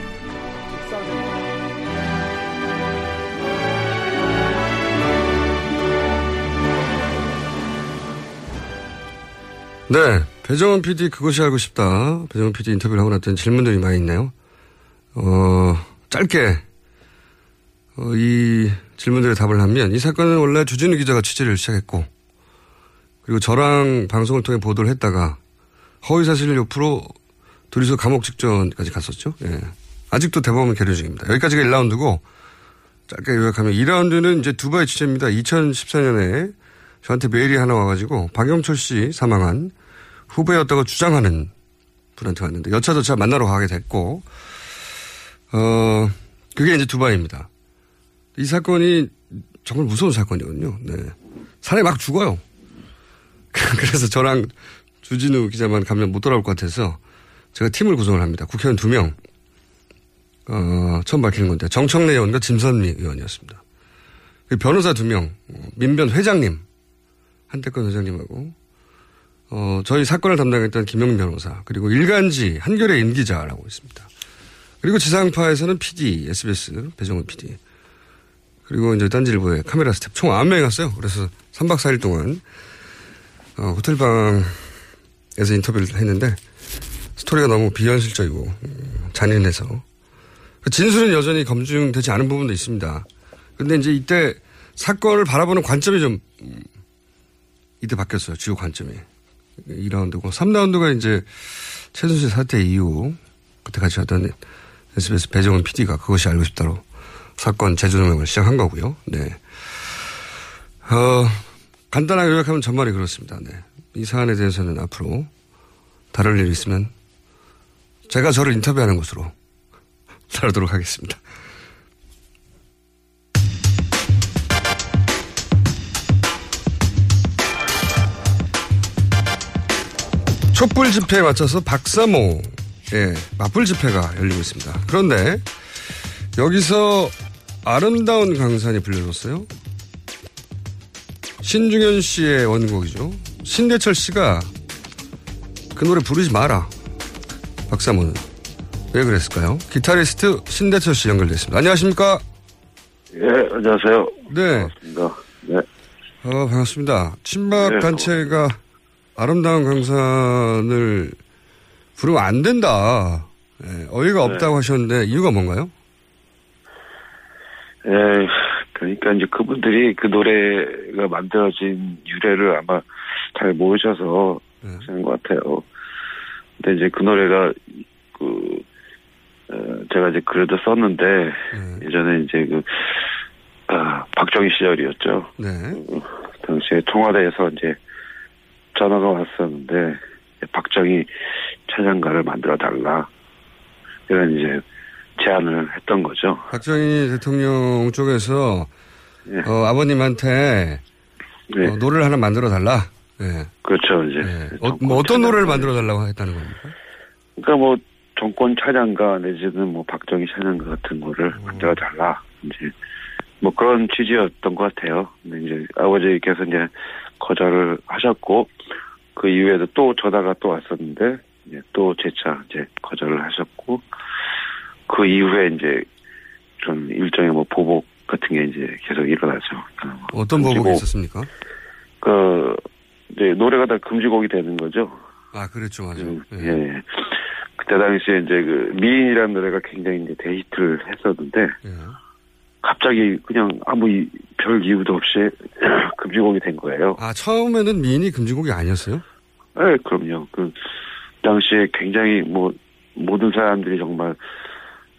네. 배정원 PD 그것이 알고 싶다. 배정원 PD 인터뷰를 하고 났더니 질문들이 많이 있네요. 어, 짧게, 어, 이 질문들에 답을 하면 이 사건은 원래 주진우 기자가 취재를 시작했고 그리고 저랑 방송을 통해 보도를 했다가 허위 사실 요프로 둘이서 감옥 직전까지 갔었죠. 예. 아직도 대법원 계류 중입니다. 여기까지가 1라운드고 짧게 요약하면 2라운드는 이제 두바이 취재입니다. 2014년에 저한테 메일이 하나 와가지고 박영철 씨 사망한 후배였다고 주장하는 분한테 왔는데 여차저차 만나러 가게 됐고 어 그게 이제 두바이입니다. 이 사건이 정말 무서운 사건이거든요. 네. 사람이 막 죽어요. 그래서 저랑 주진우 기자만 가면 못 돌아올 것 같아서 제가 팀을 구성을 합니다. 국회의원 두 명. 어, 처음 밝히는 건데 정청래 의원과 진선미 의원이었습니다. 변호사 두 명, 민변 회장님, 한택근 회장님하고 어, 저희 사건을 담당했던 김용민 변호사, 그리고 일간지 한겨레 임기자라고 있습니다. 그리고 지상파에서는 PD, SBS, 배정훈 PD. 그리고 이제 딴지일보에 카메라 스텝 총 9명이 갔어요. 그래서 3박 4일 동안, 어, 호텔방에서 인터뷰를 했는데, 스토리가 너무 비현실적이고, 음, 잔인해서. 그 진술은 여전히 검증되지 않은 부분도 있습니다. 근데 이제 이때 사건을 바라보는 관점이 좀 음, 이때 바뀌었어요. 주요 관점이. 2라운드고 3라운드가 이제 최순실 사태 이후 그때 같이 하던 SBS 배정은 PD가 그것이 알고 싶다로 사건 재조명을 시작한 거고요. 네. 어, 간단하게 요약하면 전말이 그렇습니다. 네. 이 사안에 대해서는 앞으로 다룰 일이 있으면 제가 저를 인터뷰하는 곳으로 다루도록 하겠습니다. 촛불 집회에 맞춰서 박사모의 맞불 집회가 열리고 있습니다. 그런데 여기서 아름다운 강산이 불려졌어요. 신중현 씨의 원곡이죠. 신대철 씨가 그 노래 부르지 마라. 박사모는. 왜 그랬을까요? 기타리스트 신대철 씨 연결됐습니다. 안녕하십니까? 예, 안녕하세요. 네. 반갑습니다. 네. 어, 반갑습니다. 친박 네, 단체가 아름다운 강산을 부르면 안 된다. 예, 어이가 네. 없다고 하셨는데 이유가 뭔가요? 예, 그러니까 이제 그분들이 그 노래가 만들어진 유래를 아마 잘 모르셔서 하시는 것 같아요. 근데 이제 그 노래가 그 어, 제가 이제 글도 썼는데 예전에 이제 그 아, 박정희 시절이었죠. 네. 그 당시에 청와대에서 이제 전화가 왔었는데 박정희 찬양가를 만들어 달라 이런 이제 제안을 했던 거죠. 박정희 대통령 쪽에서 어, 아버님한테 어, 노래를 하나 만들어 달라. 예. 그렇죠 이제 어, 뭐 어떤 노래를 만들어 달라고 했다는 겁니까? 그러니까 뭐 정권 찬양가 내지는 뭐 박정희 찬양가 같은 거를 만들어 달라 이제 뭐 그런 취지였던 것 같아요. 근데 이제 아버지께서 이제 거절을 하셨고 그 이후에도 또 전화가 또 왔었는데 이제 또 재차 이제 거절을 하셨고 그 이후에 이제 좀 일종의 뭐 보복 같은 게 이제 계속 일어나죠. 그러니까 어떤 보복이 금지곡, 있었습니까? 그 이제 노래가 다 금지곡이 되는 거죠. 아, 그랬죠, 맞아. 예. 예. 그때 당시에 이제 그 미인이라는 노래가 굉장히 이제 대히트를 했었는데 예. 갑자기 그냥 아무 이- 별 이유도 없이 금지곡이 된 거예요. 아, 처음에는 미인이 금지곡이 아니었어요? 네, 그럼요. 그 당시에 굉장히 뭐 모든 사람들이 정말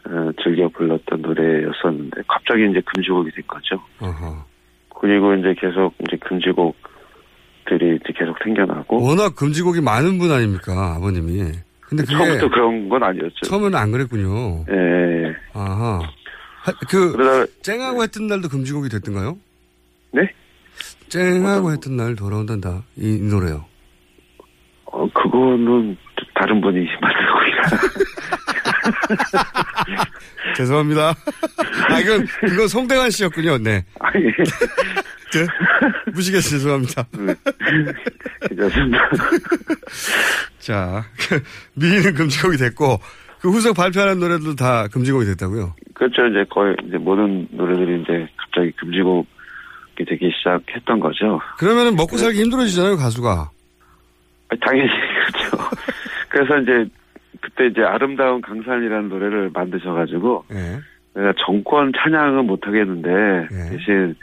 어, 즐겨 불렀던 노래였었는데 갑자기 이제 금지곡이 된 거죠. 어허. 그리고 이제 계속 이제 금지곡들이 이제 계속 생겨나고 워낙 금지곡이 많은 분 아닙니까, 아버님이. 근데 처음부터 그런 건 아니었죠. 처음에는 안 그랬군요. 예. 아하. 하- 그, 쨍하고 했던 날도 금지곡이 됐던가요? 네? 쨍하고 했던 날 돌아온단다. 이, 이 노래요. 어, 그거는 다른 분이 만들고. 죄송합니다. 아, 이건, 이건 송대관 씨였군요. 네. 아니. 네. 무시겠어 죄송합니다. 괜찮습니다. 자, 미인은 금지곡이 됐고, 그 후속 발표하는 노래들도 다 금지곡이 됐다고요? 그렇죠. 이제 거의 이제 모든 노래들이 이제 갑자기 금지곡이 되기 시작했던 거죠. 그러면은 먹고 살기 힘들어지잖아요, 가수가. 당연히 그렇죠. 그래서 이제 그때 이제 아름다운 강산이라는 노래를 만드셔가지고 예. 내가 정권 찬양은 못 하겠는데 대신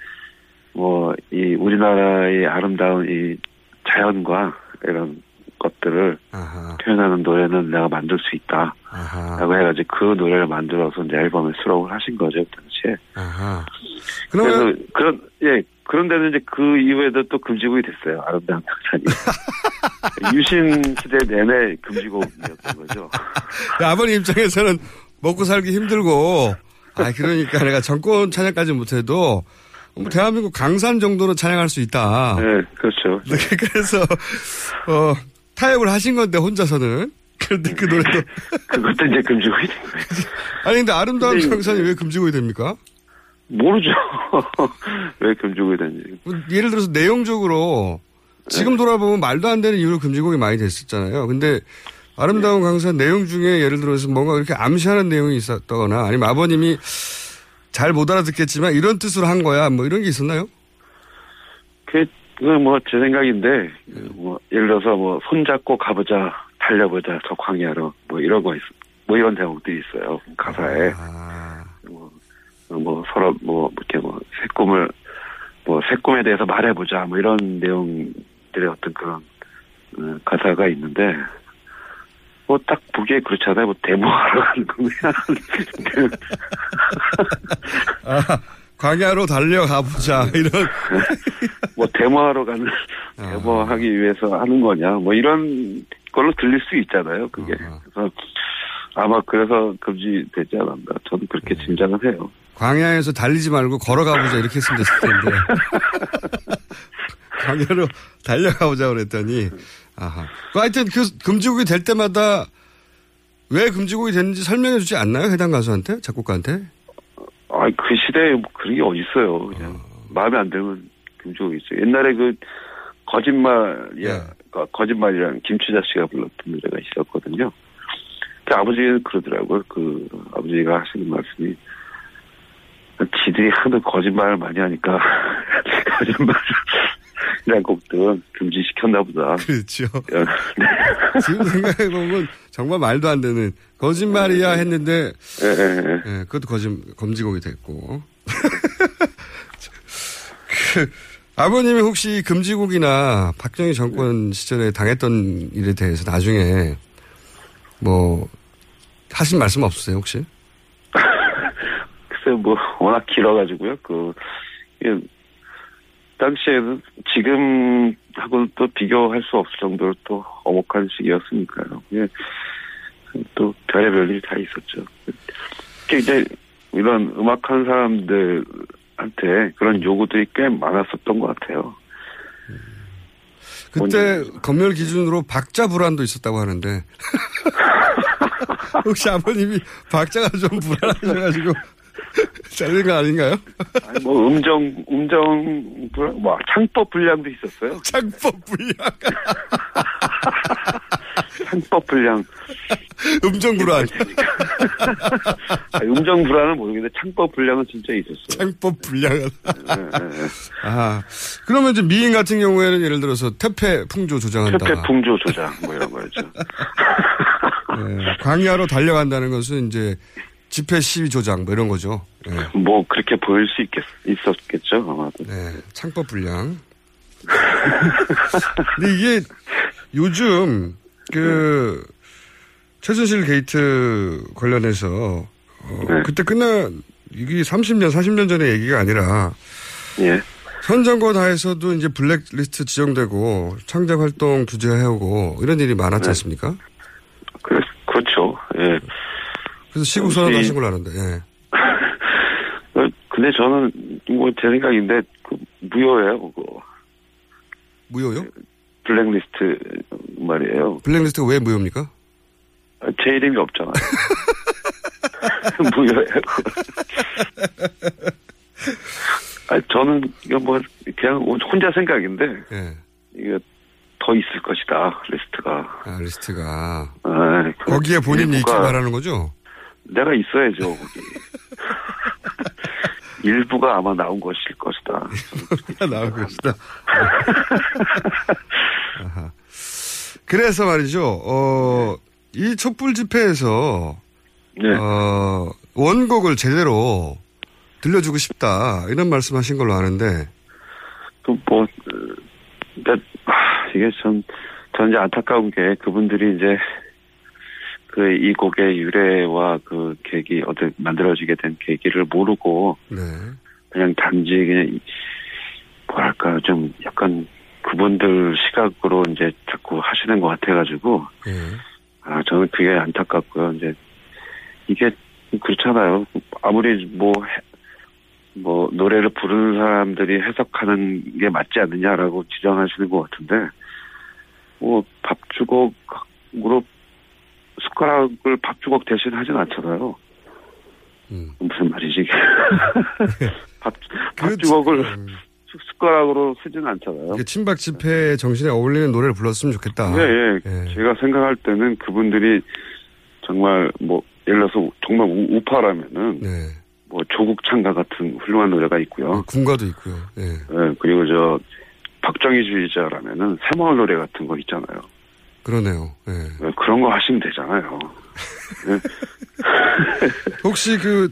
뭐 이 우리나라의 아름다운 이 자연과 이런 것들을 표현하는 노래는 내가 만들 수 있다. 라고 해가지고 그 노래를 만들어서 이제 앨범에 수록을 하신 거죠, 그 당시에. 아하. 그래서 그러면, 그런, 예, 그런데도 이제 그 이후에도 또 금지곡이 됐어요. 아름다운 강산이. 유신 시대 내내 금지곡이었던 거죠. 아버님 입장에서는 먹고 살기 힘들고, 아, 그러니까 내가 정권 찬양까지 못해도, 뭐 대한민국 강산 정도는 찬양할 수 있다. 네, 그렇죠. 네, 그래서, 어, 타협을 하신 건데, 혼자서는. 그런데 그 노래도. 그것도 이제 금지곡이 된 거예요. 아니, 근데 아름다운 근데 강산이 왜 금지곡이 됩니까? 모르죠. 왜 금지곡이 됐는지. 뭐 예를 들어서 내용적으로 지금 돌아보면 말도 안 되는 이유로 금지곡이 많이 됐었잖아요. 근데 아름다운 강산 내용 중에 예를 들어서 뭔가 그렇게 암시하는 내용이 있었거나 아니면 아버님이 잘 못 알아듣겠지만 이런 뜻으로 한 거야. 뭐 이런 게 있었나요? 그, 그건 뭐 제 생각인데, 뭐, 예를 들어서 뭐, 손잡고 가보자, 달려보자, 저 광야로, 뭐 이런 거 있, 뭐 이런 대목들이 있어요. 가사에. 아. 뭐, 어, 뭐 서로 뭐 이렇게 뭐 새 꿈을 뭐 새 꿈에 대해서 말해보자 뭐 이런 내용들의 어떤 그런 어, 가사가 있는데 뭐딱 보기에 그렇잖아요. 뭐 데모하러 가는. 아, 광야로 달려가 보자 이런. 뭐 데모하러 가는 데모하기 위해서 하는 거냐 뭐 이런 걸로 들릴 수 있잖아요 그게. 그래서 아마 그래서 금지되지 않았나. 저는 그렇게 짐작을 해요. 광야에서 달리지 말고 걸어가 보자 이렇게 했으면 됐을 텐데. 광야로 달려가 보자 그랬더니 아하. 그 하여튼 그 금지곡이 될 때마다 왜 금지곡이 됐는지 설명해 주지 않나요 해당 가수한테? 작곡가한테 아그 시대에 뭐 그런 게 어딨어요 그냥 마음에 안 들면 금지곡이 있어요 옛날에 그 거짓말이야 거- 거짓말이랑 김추자 씨가 불렀던 노래가 있었거든요 그 아버지는 그러더라고요 그 아버지가 하시는 말씀이 지들이 하도 거짓말을 많이 하니까 거짓말이란 곡들은 금지시켰나 보다. 그렇죠. 네. 지금 생각해보면 정말 말도 안 되는 거짓말이야 했는데 예, 그것도 거짓 검지곡이 됐고 그 아버님이 혹시 금지곡이나 박정희 정권 시절에 당했던 일에 대해서 나중에 뭐 하신 말씀 없으세요 혹시? 글쎄 뭐 워낙 길어가지고요. 그 예, 당시에는 지금하고는 또 비교할 수 없을 정도로 또 엄혹한 시기였으니까요. 예, 또 별의별 일이 다 있었죠. 이제 이런 음악하는 사람들한테 그런 요구들이 꽤 많았었던 것 같아요. 그때 검열 기준으로 박자 불안도 있었다고 하는데 혹시 아버님이 박자가 좀 불안하셔가지고 잘린 거 아닌가요? 아니, 뭐 음정 음정 불- 뭐 창법 불량도 있었어요. 창법 불량. 창법 불량. 음정 불안. 아니, 음정 불안은 모르겠는데 창법 불량은 진짜 있었어요. 창법 불량은. 네, 아 그러면 이제 미인 같은 경우에는 예를 들어서 태페 풍조 조장한다. 퇴폐 풍조 조장 뭐 이런 거였죠. 네, 광야로 달려간다는 것은 이제 집회 시위 조장 뭐 이런 거죠. 네, 뭐 그렇게 보일 수 있겠 있었겠죠 아마도. 네, 창법 불량. 근데 이게 요즘 그 최순실 게이트 관련해서 어, 네. 그때 끝나 이게 30년 40년 전의 얘기가 아니라 예. 현 정권 하에서도 이제 블랙리스트 지정되고 창작 활동 규제해오고 이런 일이 많았지 네. 않습니까? 그, 그렇죠. 예. 그래서 시국 선언 하신 걸로 아는데. 예. 어, 근데 저는 뭐 제 생각인데 그 무효예요 그거. 무효요? 블랙리스트 말이에요. 블랙리스트가 왜 무효입니까? 아, 제 이름이 없잖아요. 무효예요. 아, 저는 이거 뭐 그냥 혼자 생각인데 예. 이게 더 있을 것이다 리스트가. 아, 리스트가. 아, 그 거기에 본인이 있기 일부가- 바라는 거죠? 내가 있어야죠 거기. 일부가 아마 나온 것일 것이다. 나올 것이다. 아하. 그래서 말이죠, 어, 이 촛불 집회에서, 네. 어, 원곡을 제대로 들려주고 싶다. 이런 말씀 하신 걸로 아는데, 그 뭐, 어, 그러니까 아, 이게 전, 전 이제 안타까운 게 그분들이 이제 그 이 곡의 유래와 그 계기 어떻게 만들어지게 된 계기를 모르고 네. 그냥 단지 그냥 이- 뭐랄까 좀 약간 그분들 시각으로 이제 자꾸 하시는 것 같아가지고 예. 아 저는 그게 안타깝고요. 이제 이게 그렇잖아요. 아무리 뭐 해- 뭐 노래를 부르는 사람들이 해석하는 게 맞지 않느냐라고 지정하시는 것 같은데 뭐 밥 주걱으로 숟가락을 밥 주걱 대신 하진 않잖아요. 무슨 말이지? 밥, 밥 주걱을 숟- 숟가락으로 쓰진 않잖아요. 친박 집회 정신에 어울리는 노래를 불렀으면 좋겠다. 네, 예. 제가 생각할 때는 그분들이 정말 뭐 예를 들어서 정말 우, 우파라면은 뭐 조국 창가 같은 훌륭한 노래가 있고요. 군가도 있고요. 예. 예, 그리고 저 박정희주의자라면은 새마을 노래 같은 거 있잖아요. 그러네요. 예. 예, 그런 거 하시면 되잖아요. 혹시 그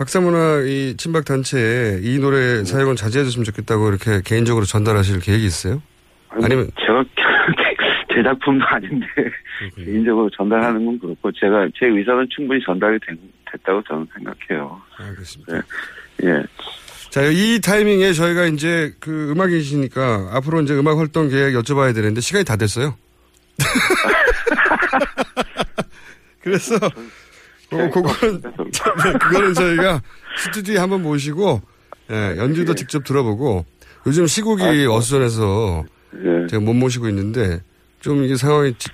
박사문화 이 친박 단체에 이 노래 사용은 자제해 줬으면 좋겠다고 이렇게 개인적으로 전달하실 계획이 있어요? 아니, 아니면 제가 제 작품도 아닌데 개인적으로 전달하는 건 그렇고 제가 제 의사는 충분히 전달이 된- 됐다고 저는 생각해요. 알겠습니다. 네. 예. 자, 이 타이밍에 저희가 이제 그 음악이시니까 앞으로 이제 음악 활동 계획 여쭤봐야 되는데 시간이 다 됐어요. 그래서 그, 그거는 네, 그거는 저희가 스튜디오에 한번 모시고 예, 연주도 직접 들어보고 요즘 시국이 어수선해서 제가 못 모시고 있는데 좀 이게 상황이 지-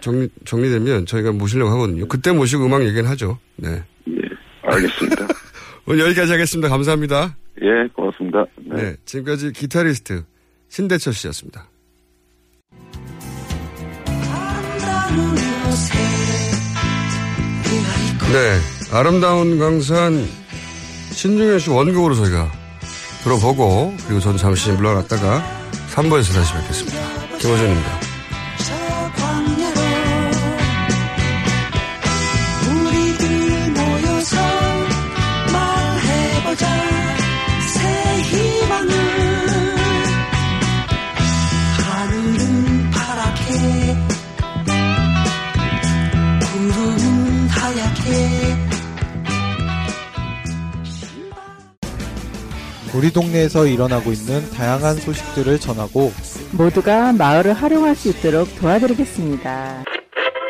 정리, 정리되면 저희가 모시려고 하거든요. 그때 모시고 음악 얘기는 하죠. 네. 알겠습니다. 오늘 여기까지 하겠습니다. 감사합니다. 예, 고맙습니다. 네. 지금까지 기타리스트 신대철 씨였습니다. 네. 아름다운 강산 신중현 씨 원곡으로 저희가 들어보고 그리고 저는 잠시 물러갔다가 3부에서 다시 뵙겠습니다. 김호준입니다. 우리 동네에서 일어나고 있는 다양한 소식들을 전하고 모두가 마을을 활용할 수 있도록 도와드리겠습니다.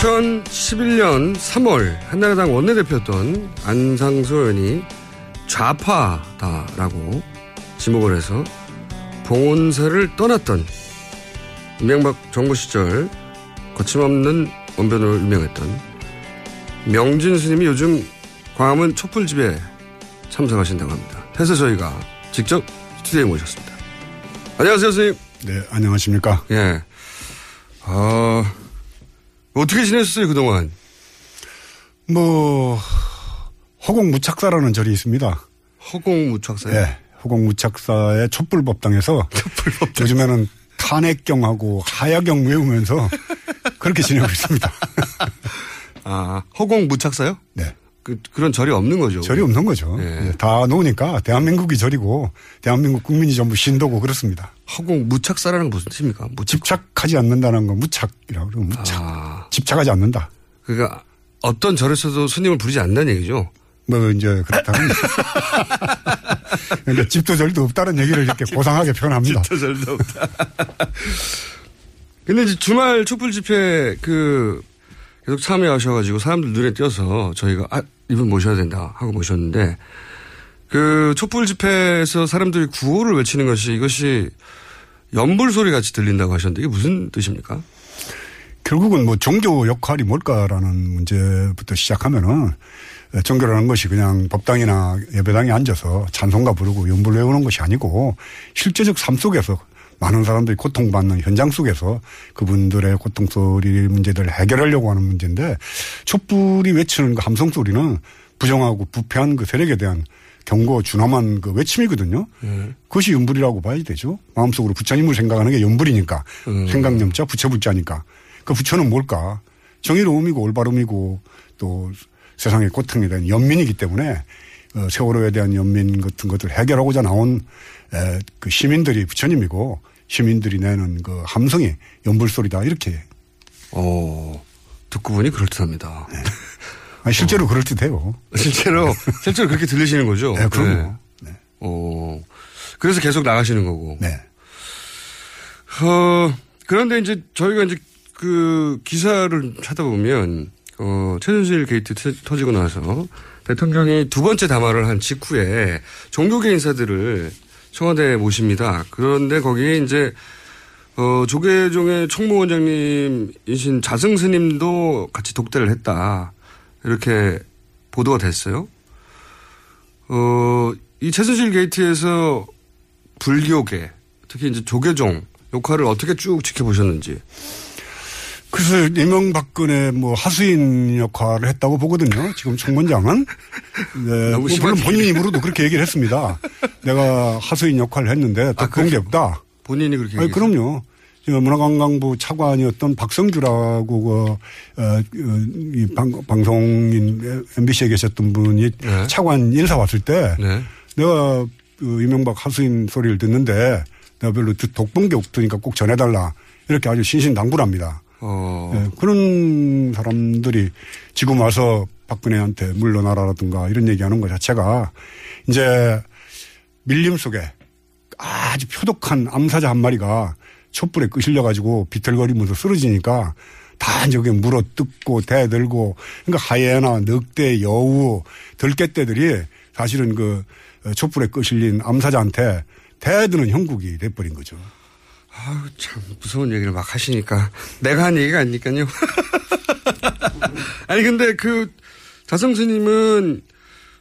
2011년 3월 한나라당 원내대표였던 안상수 의원이 좌파다라고 지목을 해서 봉온사를 떠났던 이명박 정부 시절 거침없는 원변으로 유명했던 명진 스님이 요즘 광화문 촛불집에 참석하신다고 합니다. 해서 저희가 직접 스튜디오에 모셨습니다. 안녕하세요, 스님. 네, 안녕하십니까. 예. 어, 어떻게 지내셨어요, 그동안? 뭐, 허공무착사라는 절이 있습니다. 허공무착사요? 네, 허공무착사의 촛불법당에서 요즘에는 탄핵경하고 하야경 외우면서 그렇게 지내고 있습니다. 아, 허공무착사요? 네. 그, 그런 절이 없는 거죠. 절이 없는 거죠. 예, 다 놓으니까 대한민국이 절이고 대한민국 국민이 전부 신도고 그렇습니다. 허공 무착사라는 건 무슨 뜻입니까? 무착. 집착하지 않는다는 건 무착이라고 그러고 무착. 집착하지 않는다. 그러니까 어떤 절에서도 스님을 부르지 않는다는 얘기죠. 뭐 이제 그렇다면 그러니까 집도 절도 없다는 얘기를 이렇게 고상하게 표현합니다. 집도 절도 없다. 근데 이제 주말 촛불 집회 그 계속 참여하셔가지고 사람들 눈에 띄어서 저희가 아, 이분 모셔야 된다 하고 모셨는데 그 촛불 집회에서 사람들이 구호를 외치는 것이 이것이 연불 소리 같이 들린다고 하셨는데 이게 무슨 뜻입니까? 결국은 뭐 종교 역할이 뭘까라는 문제부터 시작하면은 종교라는 것이 그냥 법당이나 예배당에 앉아서 찬송가 부르고 연불 외우는 것이 아니고 실제적 삶 속에서 많은 사람들이 고통받는 현장 속에서 그분들의 고통 소리 문제들을 해결하려고 하는 문제인데 촛불이 외치는 그 함성 소리는 부정하고 부패한 그 세력에 대한 경고 준엄한 그 외침이거든요. 네. 그것이 연불이라고 봐야 되죠. 마음속으로 부처님을 생각하는 게 연불이니까 음. 생각념자 부처불자니까 그 부처는 뭘까? 정의로움이고 올바름이고 또 세상의 고통에 대한 연민이기 때문에 어, 세월호에 대한 연민 같은 것들 해결하고자 나온 에, 그 시민들이 부처님이고 시민들이 내는 그 함성이 염불소리다 이렇게. 어 듣고 보니 그럴듯합니다. 네. 아니, 실제로 그럴 듯해요. 실제로 실제로 그렇게 들리시는 거죠? 네, 그럼요. 어 그래서 계속 나가시는 거고. 네. 어 그런데 이제 저희가 이제 그 기사를 찾아보면 어 최순실 게이트 터- 터지고 나서 대통령이 두 번째 담화를 한 직후에 종교계 인사들을 청와대에 모십니다. 그런데 거기에 이제 어, 조계종의 총무원장님이신 자승 스님도 같이 독대를 했다. 이렇게 보도가 됐어요. 어, 이 최순실 게이트에서 불교계, 특히 이제 조계종 역할을 어떻게 쭉 지켜보셨는지. 그래서 이명박근혜 뭐 하수인 역할을 했다고 보거든요. 지금 총무원장은. 네, 뭐 물론. 본인 입으로도 그렇게 얘기를 했습니다. 내가 하수인 역할을 했는데 더 그런 게 없다. 본인이 그렇게 아니, 얘기했어요? 그럼요. 저 문화관광부 차관이었던 박성주라고 그, 어, 어, 이 방, 방송인 MBC에 계셨던 분이 네. 차관 인사 왔을 때 내가 그 이명박 하수인 소리를 듣는데 내가 별로 듣- 독본 게 없으니까 꼭 전해달라. 이렇게 아주 신신당부랍니다. 어. 네, 그런 사람들이 지금 와서 박근혜한테 물러나라라든가 이런 얘기하는 것 자체가 이제 밀림 속에 아주 표독한 암사자 한 마리가 촛불에 끄실려 가지고 비틀거리면서 쓰러지니까 다 저게 물어 뜯고 대들고 그러니까 하이에나 늑대 여우 들깨떼들이 사실은 그 촛불에 끄실린 암사자한테 대드는 형국이 돼버린 거죠. 아유, 참, 무서운 얘기를 막 하시니까. 내가 한 얘기가 아니니까요. 아니, 근데 그, 자성 스님은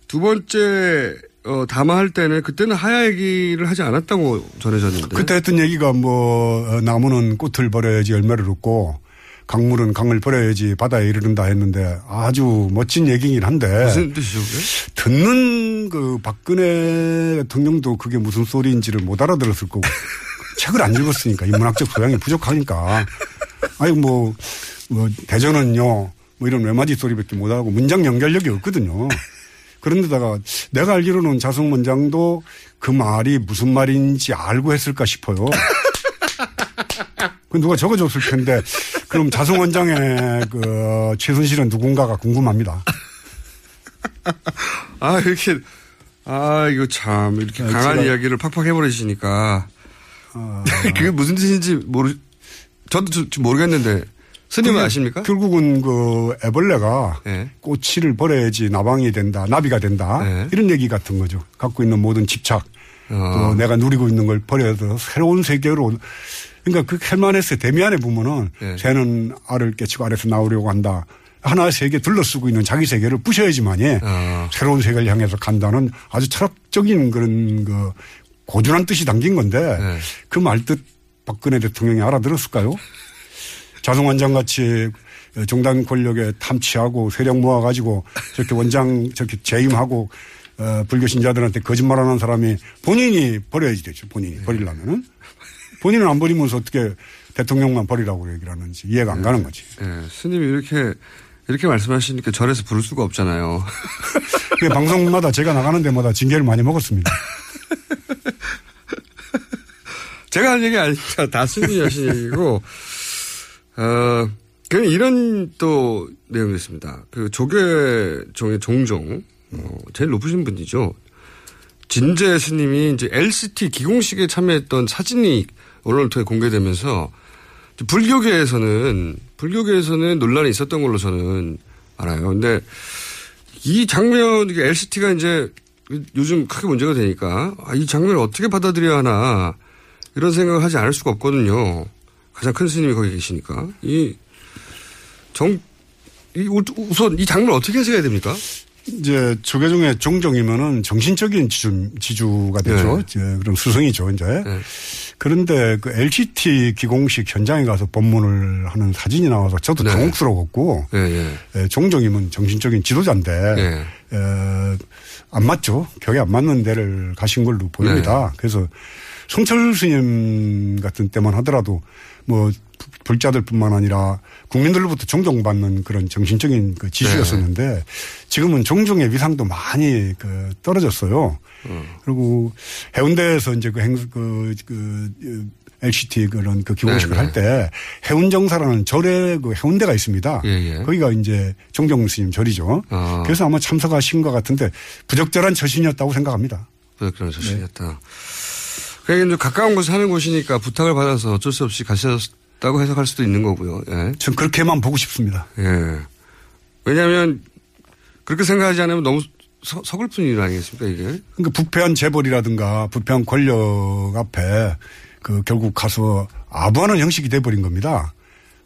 두 번째, 어, 담화할 때는 그때는 하야 얘기를 하지 않았다고 전해졌는데. 그때 했던 얘기가 뭐 어, 나무는 꽃을 버려야지 열매를 얻고 강물은 강을 버려야지 바다에 이르른다 했는데 아주 멋진 얘기긴 한데 무슨 뜻이죠, 그게? 듣는 그 박근혜 대통령도 그게 무슨 소리인지를 못 알아들었을 거고 책을 안 읽었으니까 인문학적 소양이 부족하니까 아니 뭐, 뭐 대전은요 뭐 이런 외마디 소리밖에 못 하고 문장 연결력이 없거든요. 그런데다가 내가 알기로는 자성 원장도 그 말이 무슨 말인지 알고 했을까 싶어요. 그 누가 적어줬을 텐데 그럼 자성 원장의 그 최순실은 누군가가 궁금합니다. 아, 이렇게, 아, 이거 참, 이렇게 네, 강한 이야기를 팍팍 해버리시니까. 그게 무슨 뜻인지 모르, 저도 저- 저 모르겠는데. 스님은 아십니까? 결국은 그 애벌레가 네. 꼬치를 버려야지 나방이 된다, 나비가 된다. 이런 얘기 같은 거죠. 갖고 있는 모든 집착, 어. 또 내가 누리고 있는 걸 버려서 새로운 세계로. 그러니까 그 켈만에스 데미안에 보면은 네. 새는 알을 깨치고 아래서 나오려고 한다. 하나의 세계 둘러쓰고 있는 자기 세계를 부셔야지만이 어. 새로운 세계를 향해서 간다는 아주 철학적인 그런 그 고준한 뜻이 담긴 건데 네. 그 말뜻 박근혜 대통령이 알아들었을까요? 자성원장 같이 정당 권력에 탐취하고 세력 모아가지고 저렇게 원장 저렇게 재임하고 어, 불교 신자들한테 거짓말하는 사람이 본인이 버려야지 되죠. 본인이 네. 버리려면은 본인은 안 버리면서 어떻게 대통령만 버리라고 얘기를 하는지 이해가 안 가는 거지. 예, 스님이 이렇게, 이렇게 말씀하시니까 절에서 부를 수가 없잖아요. 그 방송마다 제가 나가는 데마다 징계를 많이 먹었습니다. 제가 한 얘기 아니니까 다 스님이 하신 얘기고, 어, 그냥 이런 또 내용이 있습니다. 그 조계종의 종종, 어, 제일 높으신 분이죠. 진재 스님이 이제 LCT 기공식에 참여했던 사진이 언론을 통해 공개되면서 불교계에서는 불교계에서는 논란이 있었던 걸로 저는 알아요. 근데 이 장면 LCT가 이제 요즘 크게 문제가 되니까 아, 이 장면을 어떻게 받아들여야 하나 이런 생각을 하지 않을 수가 없거든요. 가장 큰 스님이 거기 계시니까 이 정, 이 우선 이 장면 어떻게 해석해야 됩니까? 이제 조계종의 종종이면은 정신적인 지주, 지주가 되죠. 네. 이제 그럼 스승이죠, 이제. 그런데 그 LCT 기공식 현장에 가서 법문을 하는 사진이 나와서 저도 네. 당혹스러웠고, 예, 예, 종종이면 정신적인 지도자인데, 예. 에, 안 맞죠. 격에 안 맞는 데를 가신 걸로 보입니다. 네. 그래서 성철 스님 같은 때만 하더라도 뭐 불자들뿐만 아니라 국민들로부터 존경받는 그런 정신적인 그 지주였었는데 지금은 종종의 위상도 많이 그 떨어졌어요. 그리고 해운대에서 이제 그 행, 그, 그, LCT 그런 그 기공식을 네, 할때 해운정사라는 절에 그 해운대가 있습니다. 예, 예. 거기가 이제 종종 스님 절이죠. 아. 그래서 아마 참석하신 것 같은데 부적절한 처신이었다고 생각합니다. 부적절한 처신이었다. 이제 가까운 곳에 사는 곳이니까 부탁을 받아서 어쩔 수 없이 가셨다고 해석할 수도 있는 거고요. 예. 전 그렇게만 보고 싶습니다. 예. 왜냐하면 그렇게 생각하지 않으면 너무 서, 서글픈 일 아니겠습니까 이게? 그러니까 부패한 재벌이라든가 부패한 권력 앞에 그 결국 가서 아부하는 형식이 돼버린 겁니다.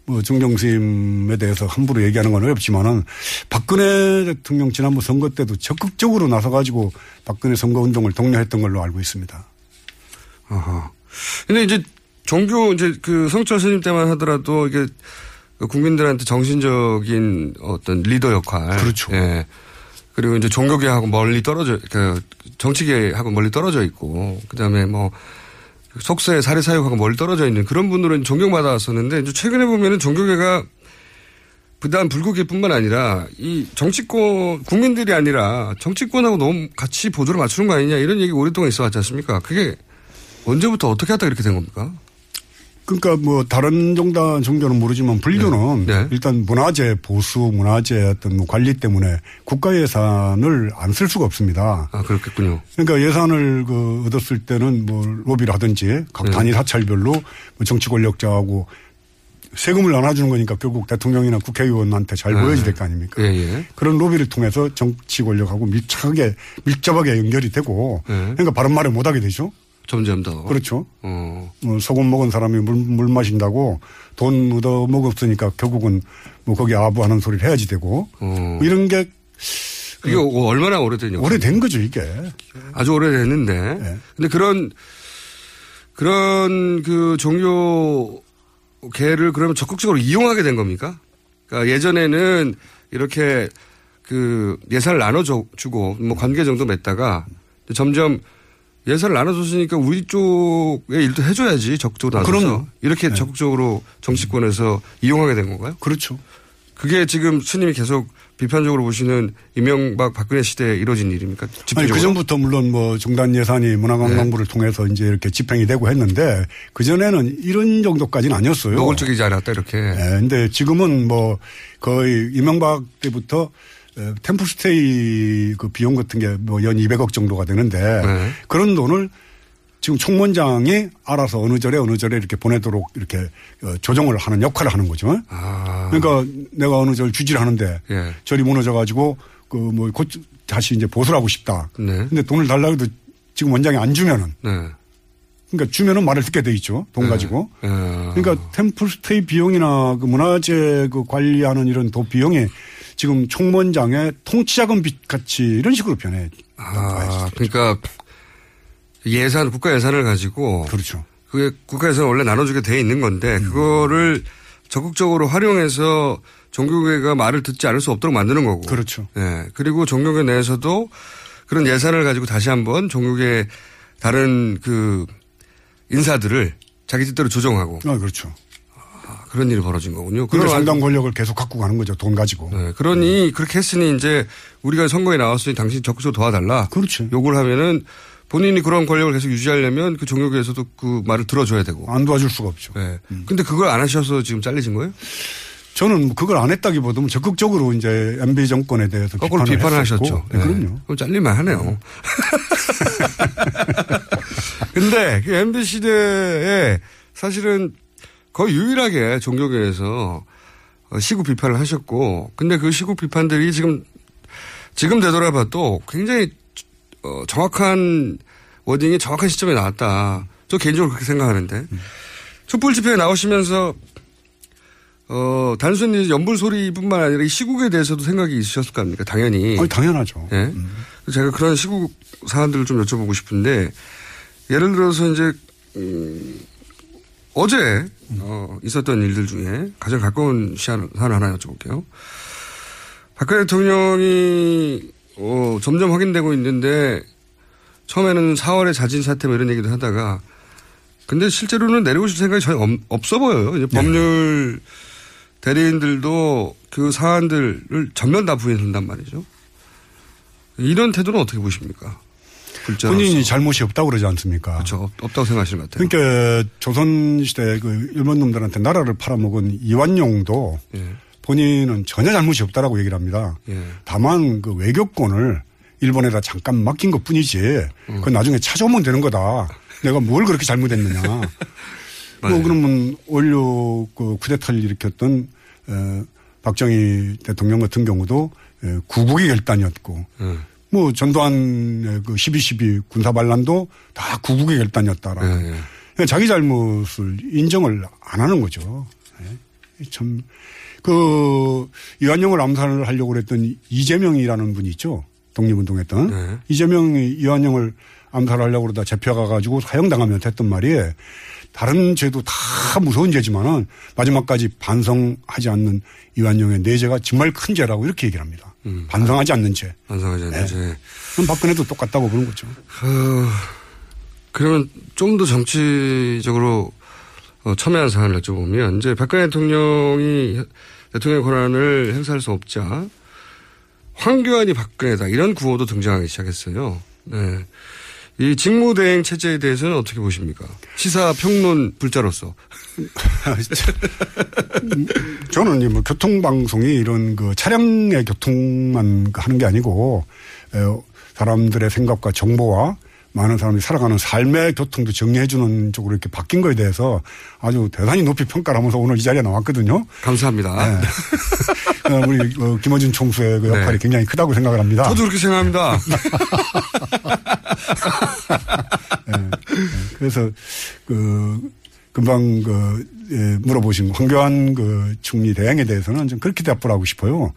뭐 정정스님에 대해서 함부로 얘기하는 건 어렵지만은 박근혜 대통령 지난번 선거 때도 적극적으로 나서가지고 박근혜 선거 운동을 독려했던 걸로 알고 있습니다. 아하. 근데 이제 종교 이제 그 성철 스님 때만 하더라도 이게 그 국민들한테 정신적인 어떤 리더 역할. 그렇죠. 예. 그리고 이제 종교계하고 멀리 떨어져, 그 정치계하고 멀리 떨어져 있고, 그 다음에 뭐 속세 사례 사육하고 멀리 떨어져 있는 그런 분들은 존경받아왔었는데 이제 최근에 보면은 종교계가 부단 불교계뿐만 아니라 이 정치권 국민들이 아니라 정치권하고 너무 같이 보조를 맞추는 거 아니냐 이런 얘기 오랫동안 있어왔지 않습니까? 그게 언제부터 어떻게 하다 이렇게 된 겁니까? 그러니까 뭐 다른 종단 종교는 모르지만 불교는 네. 일단 문화재 보수 문화재 어떤 뭐 관리 때문에 국가 예산을 안 쓸 수가 없습니다. 아 그렇겠군요. 그러니까 예산을 그 얻었을 때는 뭐 로비를 하든지 각 네. 단위 사찰별로 뭐 정치 권력자하고 세금을 나눠주는 거니까 결국 대통령이나 국회의원한테 잘 네. 보여야 될 거 아닙니까? 예, 예. 그런 로비를 통해서 정치 권력하고 밀착하게 밀접하게 연결이 되고 네. 그러니까 바른 말을 못하게 되죠. 점점 더. 그렇죠. 어. 뭐 소금 먹은 사람이 물, 물 마신다고 돈 얻어 먹었으니까 결국은 뭐 거기 아부하는 소리를 해야지 되고 어. 뭐 이런 게 이게 얼마나 오래된 역 오래된 거죠 이게. 아주 오래됐는데. 네. 근데 그런 그런 그 종교계를 그러면 적극적으로 이용하게 된 겁니까? 그러니까 예전에는 이렇게 그 예산을 나눠주고 뭐 관계 정도 맺다가 점점 예산을 나눠줬으니까 우리 쪽의 일도 해줘야지 적극적으로 나서서 그럼요. 이렇게 네. 적극적으로 정치권에서 이용하게 된 건가요? 그렇죠. 그게 지금 스님이 계속 비판적으로 보시는 이명박 박근혜 시대에 이루어진 일입니까? 아니? 그 전부터 물론 뭐 종단 예산이 문화관광부를 네. 통해서 이제 이렇게 집행이 되고 했는데 그 전에는 이런 정도까지는 아니었어요. 노골적이지 않았다 이렇게. 네, 근데 지금은 뭐 거의 이명박 때부터 에, 템플스테이 그 비용 같은 게 뭐 연 200억 정도가 되는데 네. 그런 돈을 지금 총무원장이 알아서 어느 절에 어느 절에 이렇게 보내도록 이렇게 어, 조정을 하는 역할을 하는 거죠. 아. 그러니까 내가 어느 절 주지를 하는데 예. 절이 무너져 가지고 그 뭐 곧 다시 이제 보수를 하고 싶다. 네. 근데 돈을 달라고 해도 지금 원장이 안 주면은 네. 그러니까 주면은 말을 듣게 돼 있죠. 돈 네. 가지고. 어. 그러니까 템플스테이 비용이나 그 문화재 그 관리하는 이런 도 비용이 지금 총무원장의 통치자금 빚 같이 이런 식으로 변해. 아, 그러니까 예산 국가 예산을 가지고 그렇죠. 그게 국가 예산 원래 나눠주게 돼 있는 건데 음. 그거를 적극적으로 활용해서 종교계가 말을 듣지 않을 수 없도록 만드는 거고. 그렇죠. 예. 그리고 종교계 내에서도 그런 예산을 가지고 다시 한번 종교계 다른 그 인사들을 자기 뜻대로 조정하고 아, 그렇죠. 그런 일이 벌어진 거군요. 그런 상당 권력을 계속 갖고 가는 거죠. 돈 가지고. 네, 그러니 그렇게 했으니 이제 우리가 선거에 나왔으니 당신 적극적으로 도와달라. 그렇죠. 요구를 하면은 본인이 그런 권력을 계속 유지하려면 그 종교계에서도 그 말을 들어줘야 되고. 안 도와줄 수가 없죠. 네. 근데 그걸 안 하셔서 지금 잘리신 거예요? 저는 뭐 그걸 안 했다기보다는 적극적으로 이제 MB 정권에 대해서 거꾸로 비판을. 하셨죠. 네, 그럼요. 그럼 잘릴만 하네요. 근데 그 MB 시대에 사실은 거의 유일하게 종교계에서 어, 시국 비판을 하셨고, 근데 그 시국 비판들이 지금, 지금 되돌아봐도 굉장히 어, 정확한 워딩이 정확한 시점에 나왔다. 저 개인적으로 그렇게 생각하는데. 촛불 집회에 나오시면서 어, 단순히 연불 소리뿐만 아니라 이 시국에 대해서도 생각이 있으셨을 거 아닙니까? 당연히. 아니, 당연하죠. 예. 제가 그런 시국 사안들을 좀 여쭤보고 싶은데, 예를 들어서 이제, 음, 어제, 어, 있었던 일들 중에 가장 가까운 시한, 하나 여쭤볼게요. 박근혜 대통령이, 어, 점점 확인되고 있는데, 처음에는 4월에 자진 사퇴 뭐 이런 얘기도 하다가, 근데 실제로는 내려오실 생각이 전혀 없, 없어 보여요. 이제 법률 대리인들도 그 사안들을 전면 다 부인한단 말이죠. 이런 태도는 어떻게 보십니까? 불자로서. 본인이 잘못이 없다고 그러지 않습니까? 그렇죠. 없다고 생각하시는 것 같아요. 그러니까 조선시대 그 일본 놈들한테 나라를 팔아먹은 이완용도 예. 본인은 전혀 잘못이 없다라고 얘기를 합니다. 예. 다만 그 외교권을 일본에다 잠깐 맡긴 것 뿐이지 음. 그건 나중에 찾아오면 되는 거다. 내가 뭘 그렇게 잘못했느냐. 뭐 그러면 올려 그 쿠데타를 일으켰던 에, 박정희 대통령 같은 경우도 에, 구국의 결단이었고 예. 뭐 전두환의 그 12.12 군사 반란도 다 구국의 결단이었다라. 예, 그러니까 자기 잘못을 인정을 안 하는 거죠. 예. 참, 그, 이완용을 암살을 하려고 그랬던 이재명이라는 분이 있죠. 독립운동했던. 네. 이재명이 이완용을 암살하려고 그러다 잡혀가가지고 사형당하면서 했던 말이 다른 죄도 다 무서운 죄지만은 마지막까지 반성하지 않는 이완용의 내 죄가 정말 큰 죄라고 이렇게 얘기를 합니다. 반성하지 않는 죄. 반성하지 않는 네. 죄. 그럼 박근혜도 똑같다고 그런 거죠. 어, 그러면 좀 더 정치적으로 어, 첨예한 사안을 여쭤보면 이제 박근혜 대통령이 대통령 권한을 행사할 수 없자 황교안이 박근혜다 이런 구호도 등장하기 시작했어요. 네. 이 직무대행 체제에 대해서는 어떻게 보십니까? 시사 평론 불자로서. 저는 이뭐 교통방송이 이런 그 차량의 교통만 하는 게 아니고 에, 사람들의 생각과 정보와 많은 사람이 살아가는 삶의 교통도 정리해주는 쪽으로 이렇게 바뀐 거에 대해서 아주 대단히 높이 평가를 하면서 오늘 이 자리에 나왔거든요. 감사합니다. 네. 어, 우리 어, 김어준 총수의 그 역할이 네. 굉장히 크다고 생각을 합니다. 저도 그렇게 생각합니다. 네. 네. 그래서 그 금방 그 예, 물어보신 황교안 그 총리 대행에 대해서는 좀 그렇게 답을 하고 싶어요.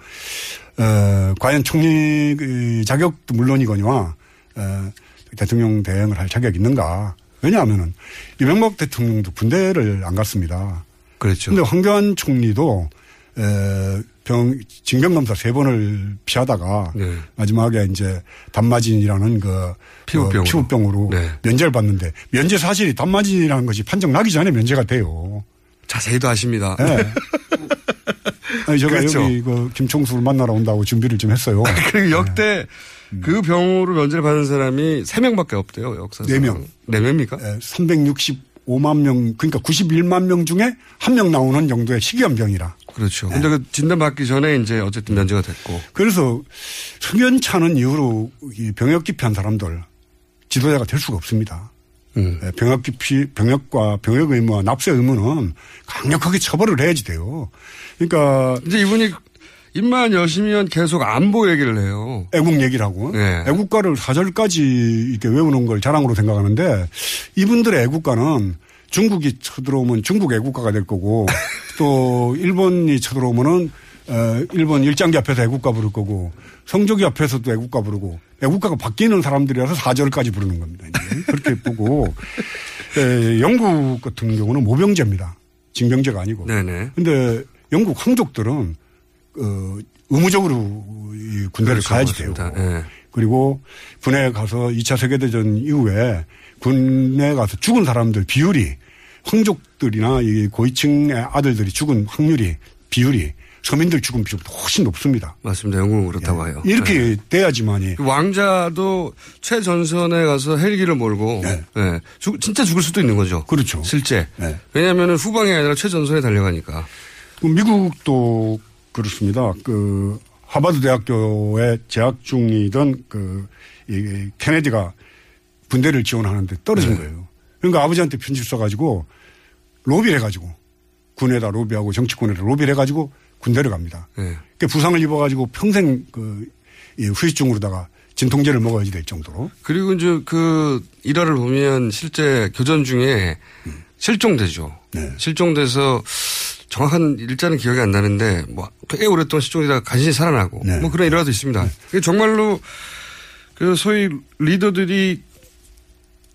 어, 과연 총리 그 자격도 물론이거니와 어, 대통령 대행을 할 자격이 있는가? 왜냐하면은 이명박 대통령도 군대를 안 갔습니다. 그렇죠. 근데 황교안 총리도 에, 병 징병 검사 세 번을 피하다가 네. 마지막에 이제 단마진이라는 그 피부병으로. 어, 피부병으로 네. 면제를 받는데 면제 사실이 단마진이라는 것이 판정 나기 전에 면제가 돼요. 자세히도 아십니다. 네. 아니 제가 그렇죠. 여기 그 김총수를 만나러 온다고 준비를 좀 했어요. 그리고 역대 그 병으로 면제를 받은 사람이 3명밖에 없대요, 역사상. 네 명. 4명입니까? 365만 명 그러니까 91만 명 중에 한 명 나오는 정도의 식이염병이라. 그렇죠. 근데 그 진단 받기 전에 이제 어쨌든 면제가 됐고. 그래서 수면차는 이후로 이 병역 기피한 사람들 지도자가 될 수가 없습니다. 음. 예, 병역 기피, 병역과 병역 의무와 납세 의무는 강력하게 처벌을 해야지 돼요. 그러니까 이제 이분이 입만 여시면 계속 안보 얘기를 해요. 애국 얘기를 하고 네. 애국가를 사절까지 이렇게 외우는 걸 자랑으로 생각하는데 이분들의 애국가는 중국이 쳐들어오면 중국 애국가가 될 거고 또 일본이 쳐들어오면은 어, 일본 일장기 앞에서 애국가 부를 거고 성조기 앞에서도 애국가 부르고 애국가가 바뀌는 사람들이라서 사절까지 부르는 겁니다. 그렇게 보고 에, 영국 같은 경우는 모병제입니다. 징병제가 아니고. 네네. 근데 영국 황족들은 어, 의무적으로 이 군대를 그렇죠. 가야지 돼요. 맞습니다. 예. 그리고 군에 가서 2차 세계대전 이후에 군에 가서 죽은 사람들 비율이 황족들이나 이 고위층의 아들들이 죽은 확률이 비율이 서민들 죽은 비율보다 훨씬 높습니다. 맞습니다. 영국은 그렇다고 해요. 이렇게 네. 돼야지만이 그 왕자도 최전선에 가서 헬기를 몰고 예. 죽- 진짜 죽을 수도 있는 거죠. 그렇죠. 실제. 네. 왜냐하면 후방이 아니라 최전선에 달려가니까. 그 미국도 그렇습니다. 그 하버드 대학교에 재학 중이던 그 이, 케네디가 군대를 지원하는데 떨어진 네. 거예요. 그러니까 아버지한테 편지 써가지고 로비를 해가지고 군에다 로비하고 정치권에다 로비를 해가지고 군대를 갑니다. 네. 그 부상을 입어가지고 평생 그이 후유증으로다가 진통제를 먹어야지 될 정도로. 그리고 이제 그 일화를 보면 실제 교전 중에 실종되죠. 실종돼서 정확한 일자는 기억이 안 나는데 뭐 꽤 오랫동안 실종되다가 간신히 살아나고 뭐 그런 일화도 있습니다. 그게 정말로 그 소위 리더들이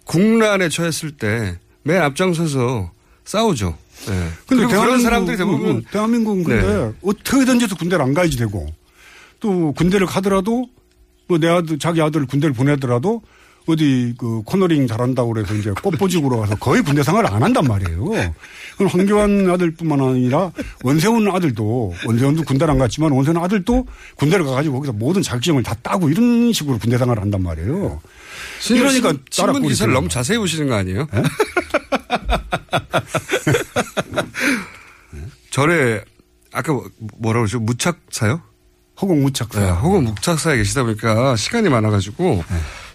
국난에 처했을 때 맨 앞장서서 싸우죠. 네. 근데 그런 사람들이 대부분 어, 대한민국은 근데 네. 어떻게든지 군대를 안 가야지 되고 또 군대를 가더라도 뭐 내 아들 자기 아들 군대를 보내더라도 어디 그 코너링 잘한다고 그래서 이제 꽃보직으로 가서 거의 군대 생활을 안 한단 말이에요. 그럼 황교안 아들뿐만 아니라 원세훈 아들도 원세훈도 군대를 안 갔지만 원세훈 아들도 군대를 가가지고 거기서 모든 자격증을 다 따고 이런 식으로 군대 생활을 한단 말이에요. 이러니까 따라 신문 기사를 너무 자세히 보시는 거 아니에요? 절에 아까 뭐- 뭐라고 그러죠? 무착사요? 허공 무착사. 네, 허공 무착사에 계시다 보니까 시간이 많아가지고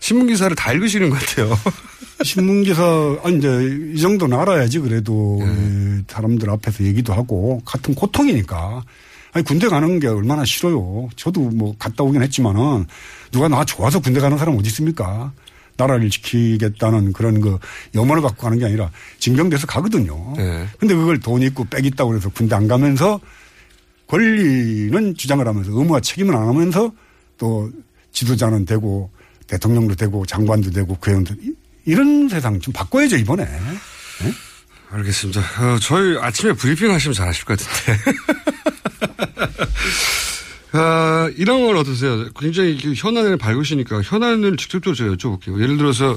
신문 기사를 다 읽으시는 것 같아요. 신문 기사 아니 이제 이 정도는 알아야지 그래도 이 사람들 앞에서 얘기도 하고 같은 고통이니까 아니 군대 가는 게 얼마나 싫어요. 저도 뭐 갔다 오긴 했지만은 누가 나 좋아서 군대 가는 사람 어디 있습니까? 나라를 지키겠다는 그런 그 염원을 갖고 가는 게 아니라 징병돼서 가거든요. 네. 근데 그걸 돈 있고 빽 있다고 그래서 군대 안 가면서 권리는 주장을 하면서 의무와 책임을 안 하면서 또 지도자는 되고 대통령도 되고 장관도 되고 국회의원도 이- 이런 세상 좀 바꿔야죠 이번에. 네? 알겠습니다. 어, 저희 아침에 브리핑 하시면 잘하실 것 같은데. 아, 이런 건 어떠세요? 굉장히 현안을 밝으시니까 현안을 직접적으로 여쭤볼게요. 예를 들어서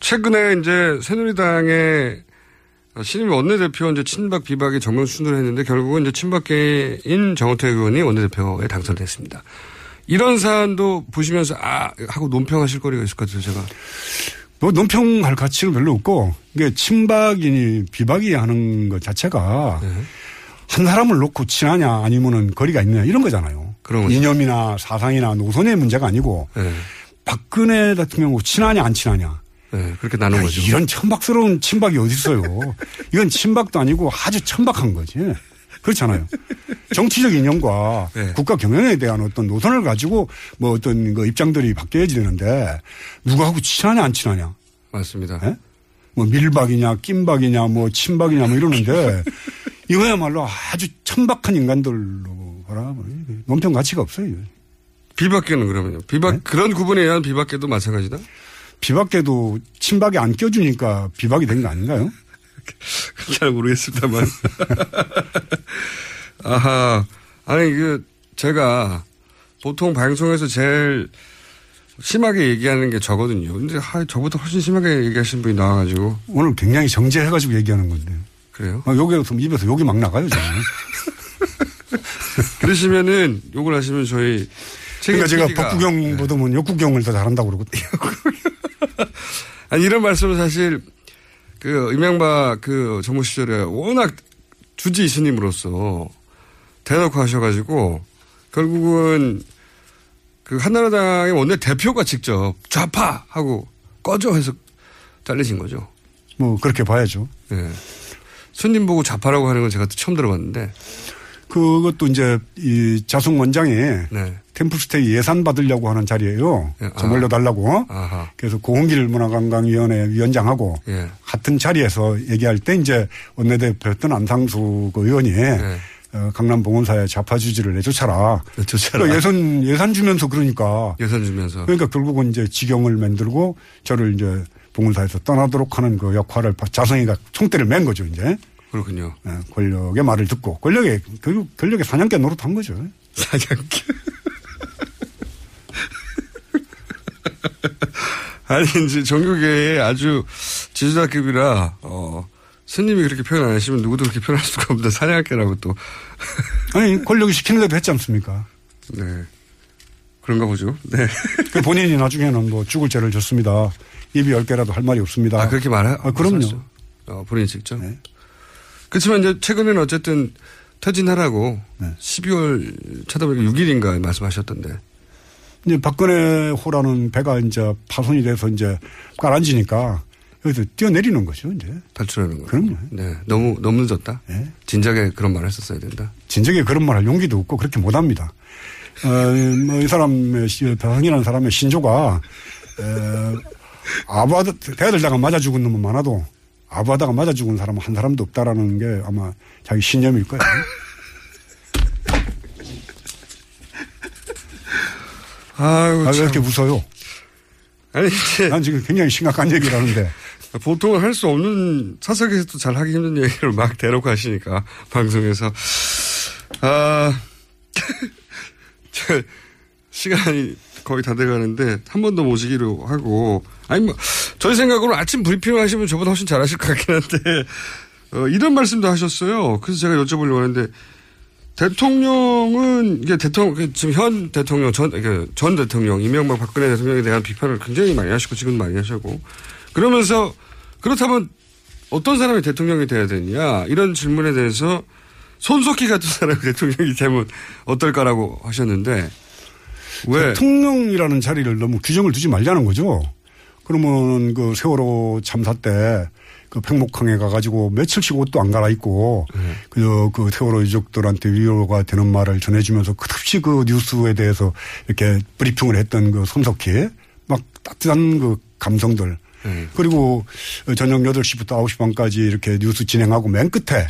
최근에 이제 새누리당의 신임 원내대표 이제 친박 비박이 정면 순으로 했는데 결국은 이제 친박계인 정호태 의원이 원내대표에 당선됐습니다. 이런 사안도 보시면서 아 하고 논평하실 거리가 있을 것 같아요 제가. 뭐 논평할 가치는 별로 없고 이게 친박이니 비박이 하는 것 자체가 네. 한 사람을 놓고 친하냐 아니면은 거리가 있느냐 이런 거잖아요. 그런. 이념이나 사상이나 노선의 문제가 아니고 네. 박근혜 대통령 친하냐 안 친하냐. 네, 그렇게 나눈 야, 거죠. 이런 천박스러운 친박이 어디 있어요. 이건 친박도 아니고 아주 천박한 거지. 그렇잖아요. 정치적 이념과 네. 국가 경영에 대한 어떤 노선을 가지고 뭐 어떤 그 입장들이 바뀌어야지 되는데 누구하고 친하냐 안 친하냐. 맞습니다. 예? 뭐 밀박이냐 낀박이냐 뭐 친박이냐 뭐 이러는데 이거야말로 아주 천박한 인간들로 봐라. 뭐 논평 가치가 없어요. 비박계는 그러면요. 비박 그런 구분에 의한 비박계도 마찬가지다. 비박계도 친박에 안 껴주니까 비박이 된 거 아닌가요? 잘 모르겠습니다만. 아하. 아니, 그, 제가 보통 방송에서 제일 심하게 얘기하는 게 저거든요. 근데, 하, 저보다 훨씬 심하게 얘기하시는 분이 나와가지고. 오늘 굉장히 정제해가지고 얘기하는 건데. 그래요? 아, 욕에서 입에서 욕이 막 나가요, 저는. 그러시면은, 욕을 하시면 저희. 그러니까 제가 PD가 법구경 보더면 욕구경을 더 잘한다고 그러거든요. 아니, 이런 말씀은 사실, 그, 임양박 그 정부 시절에 워낙 주지 이스님으로서 대놓고 하셔가지고, 결국은 그 한나라당의 원내 대표가 직접 좌파! 하고 꺼져 해서 잘리신 거죠. 뭐, 그렇게 봐야죠. 예. 손님 보고 좌파라고 하는 건 제가 또 처음 들어봤는데. 그것도 이제 이 자숙 원장이 네. 템플스테이 예산 받으려고 하는 자리예요. 예, 저 올려달라고. 아하. 그래서 고흥길 문화관광위원회 위원장하고 예. 같은 자리에서 얘기할 때 이제 원내대표였던 안상수 그 의원이 네. 어, 강남 봉원사에 좌파 주지를 내쫓아라. 내쫓아라. 그러니까 예산 예산 주면서 그러니까 예산 주면서. 그러니까 결국은 이제 지경을 만들고 저를 이제 봉원사에서 떠나도록 하는 그 역할을 자성이가 총대를 맨 거죠 이제. 그렇군요. 예, 권력의 말을 듣고 권력의 결국 권력의 사냥개 노릇한 거죠. 사냥개. 아니 이제 종교계의 아주 지도자급이라 어 스님이 그렇게 표현 안 하시면 누구도 그렇게 표현할 수가 없는데 사냥개라고 또. 아니 권력이 시키는 대로 했지 않습니까? 네. 그런가 보죠. 네. 그 본인이 나중에는 뭐 죽을 죄를 졌습니다. 입이 열 개라도 할 말이 없습니다. 아 그렇게 말해? 아, 그럼요. 네. 어, 본인이 직접. 그렇지만 이제 최근에는 어쨌든 퇴진하라고 네. 12월 차다보니까 6일인가 말씀하셨던데. 이제 박근혜 호라는 배가 이제 파손이 돼서 이제 깔아앉으니까 그래서 뛰어내리는 거죠, 이제. 탈출하는 거. 그럼요. 네. 너무, 너무 늦었다. 네. 진작에 그런 말을 했었어야 된다. 진작에 그런 말 할 용기도 없고 그렇게 못 합니다. 어, 뭐, 이 사람의, 시- 배상이라는 사람의 신조가, 어, 아부하다, 대들다가 맞아 죽은 놈은 많아도 아부하다가 맞아 죽은 사람은 한 사람도 없다라는 게 아마 자기 신념일 거예요. 아유, 아, 왜 참. 이렇게 웃어요? 아니, 이제. 난 지금 굉장히 심각한 얘기를 하는데. 보통은 할 수 없는 사석에서도 잘 하기 힘든 얘기를 막 대놓고 하시니까 방송에서 아 저, 시간이 거의 다 돼가는데 한 번 더 모시기로 하고 아니 뭐 저희 생각으로 아침 브리핑 하시면 저보다 훨씬 잘하실 것 같긴 한데 어, 이런 말씀도 하셨어요. 그래서 제가 여쭤보려고 하는데 대통령은 이게 대통령 지금 현 대통령 전, 전 대통령 이명박 박근혜 대통령에 대한 비판을 굉장히 많이 하시고 지금 많이 하시고 그러면서 그렇다면 어떤 사람이 대통령이 돼야 되느냐 이런 질문에 대해서 손석희 같은 사람이 대통령이 되면 어떨까라고 하셨는데 왜 대통령이라는 자리를 너무 규정을 두지 말자는 거죠. 그러면 그 세월호 참사 때 그 팽목항에 가가지고 며칠씩 옷도 안 갈아입고 그저 그 세월호 유족들한테 위로가 되는 말을 전해주면서 끝없이 그 뉴스에 대해서 이렇게 브리핑을 했던 그 손석희 막 따뜻한 그 감성들 그리고 저녁 8시부터 9시 반까지 이렇게 뉴스 진행하고 맨 끝에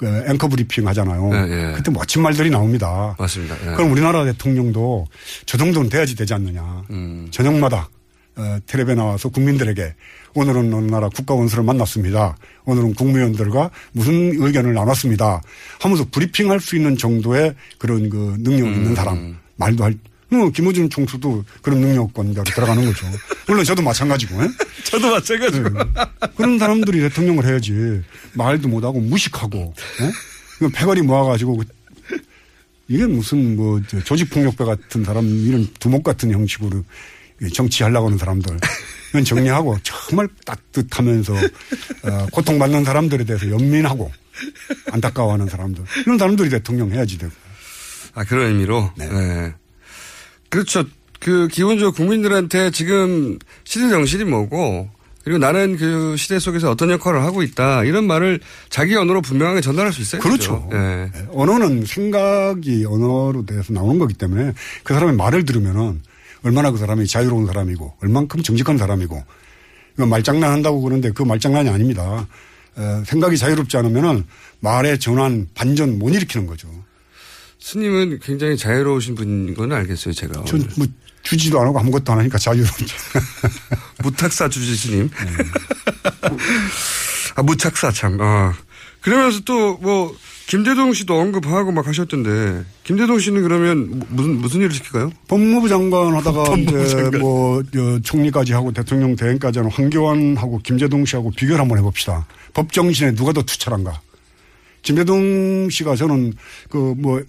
그 앵커 브리핑 하잖아요. 예, 예. 그때 멋진 말들이 나옵니다. 맞습니다. 예. 그럼 우리나라 대통령도 저 정도는 돼야지 되지 않느냐. 음. 저녁마다 어, 텔레비에 나와서 국민들에게 오늘은 어느 나라 국가원수를 만났습니다. 오늘은 국무위원들과 무슨 의견을 나눴습니다. 하면서 브리핑할 수 있는 정도의 그런 그 능력 음. 있는 사람 말도 할. 뭐 김호준 총수도 그런 능력권자로 들어가는 거죠. 물론 저도 마찬가지고. 예? 저도 마찬가지고. 그런 사람들이 대통령을 해야지 말도 못하고 무식하고 예? 이건 패거리 모아가지고 그- 이게 무슨 뭐저 조직폭력배 같은 사람 이런 두목 같은 형식으로 정치하려고 하는 사람들 이건 정리하고 정말 따뜻하면서 어, 고통받는 사람들에 대해서 연민하고 안타까워하는 사람들 이런 사람들이 대통령 해야지 되고 아, 그런 의미로? 네. 그렇죠. 그, 기본적으로 국민들한테 지금 시대 정신이 뭐고, 그리고 나는 그 시대 속에서 어떤 역할을 하고 있다. 이런 말을 자기 언어로 분명하게 전달할 수 있어요. 그렇죠. 예, 언어는 생각이 언어로 돼서 나오는 거기 때문에 그 사람의 말을 들으면은 얼마나 그 사람이 자유로운 사람이고 얼만큼 정직한 사람이고 이거 말장난한다고 그러는데 그 말장난이 아닙니다. 에, 생각이 자유롭지 않으면은 말의 전환, 반전 못 일으키는 거죠. 스님은 굉장히 자유로우신 분인 건 알겠어요, 제가. 전 뭐 주지도 안 하고 아무것도 안 하니까 자유롭죠. 무탁사 주지 스님. 아, 무탁사 참. 아. 그러면서 또 뭐, 김대동 씨도 언급하고 막 하셨던데, 김대동 씨는 그러면 무- 무슨, 무슨 일을 시킬까요? 법무부 장관 하다가 법무부 이제 장관. 뭐 저, 총리까지 하고 대통령 대행까지 하는 황교안하고 김재동 씨하고 비교를 한번 해봅시다. 법 정신에 누가 더 투철한가? 김재동 씨가 저는 그 뭐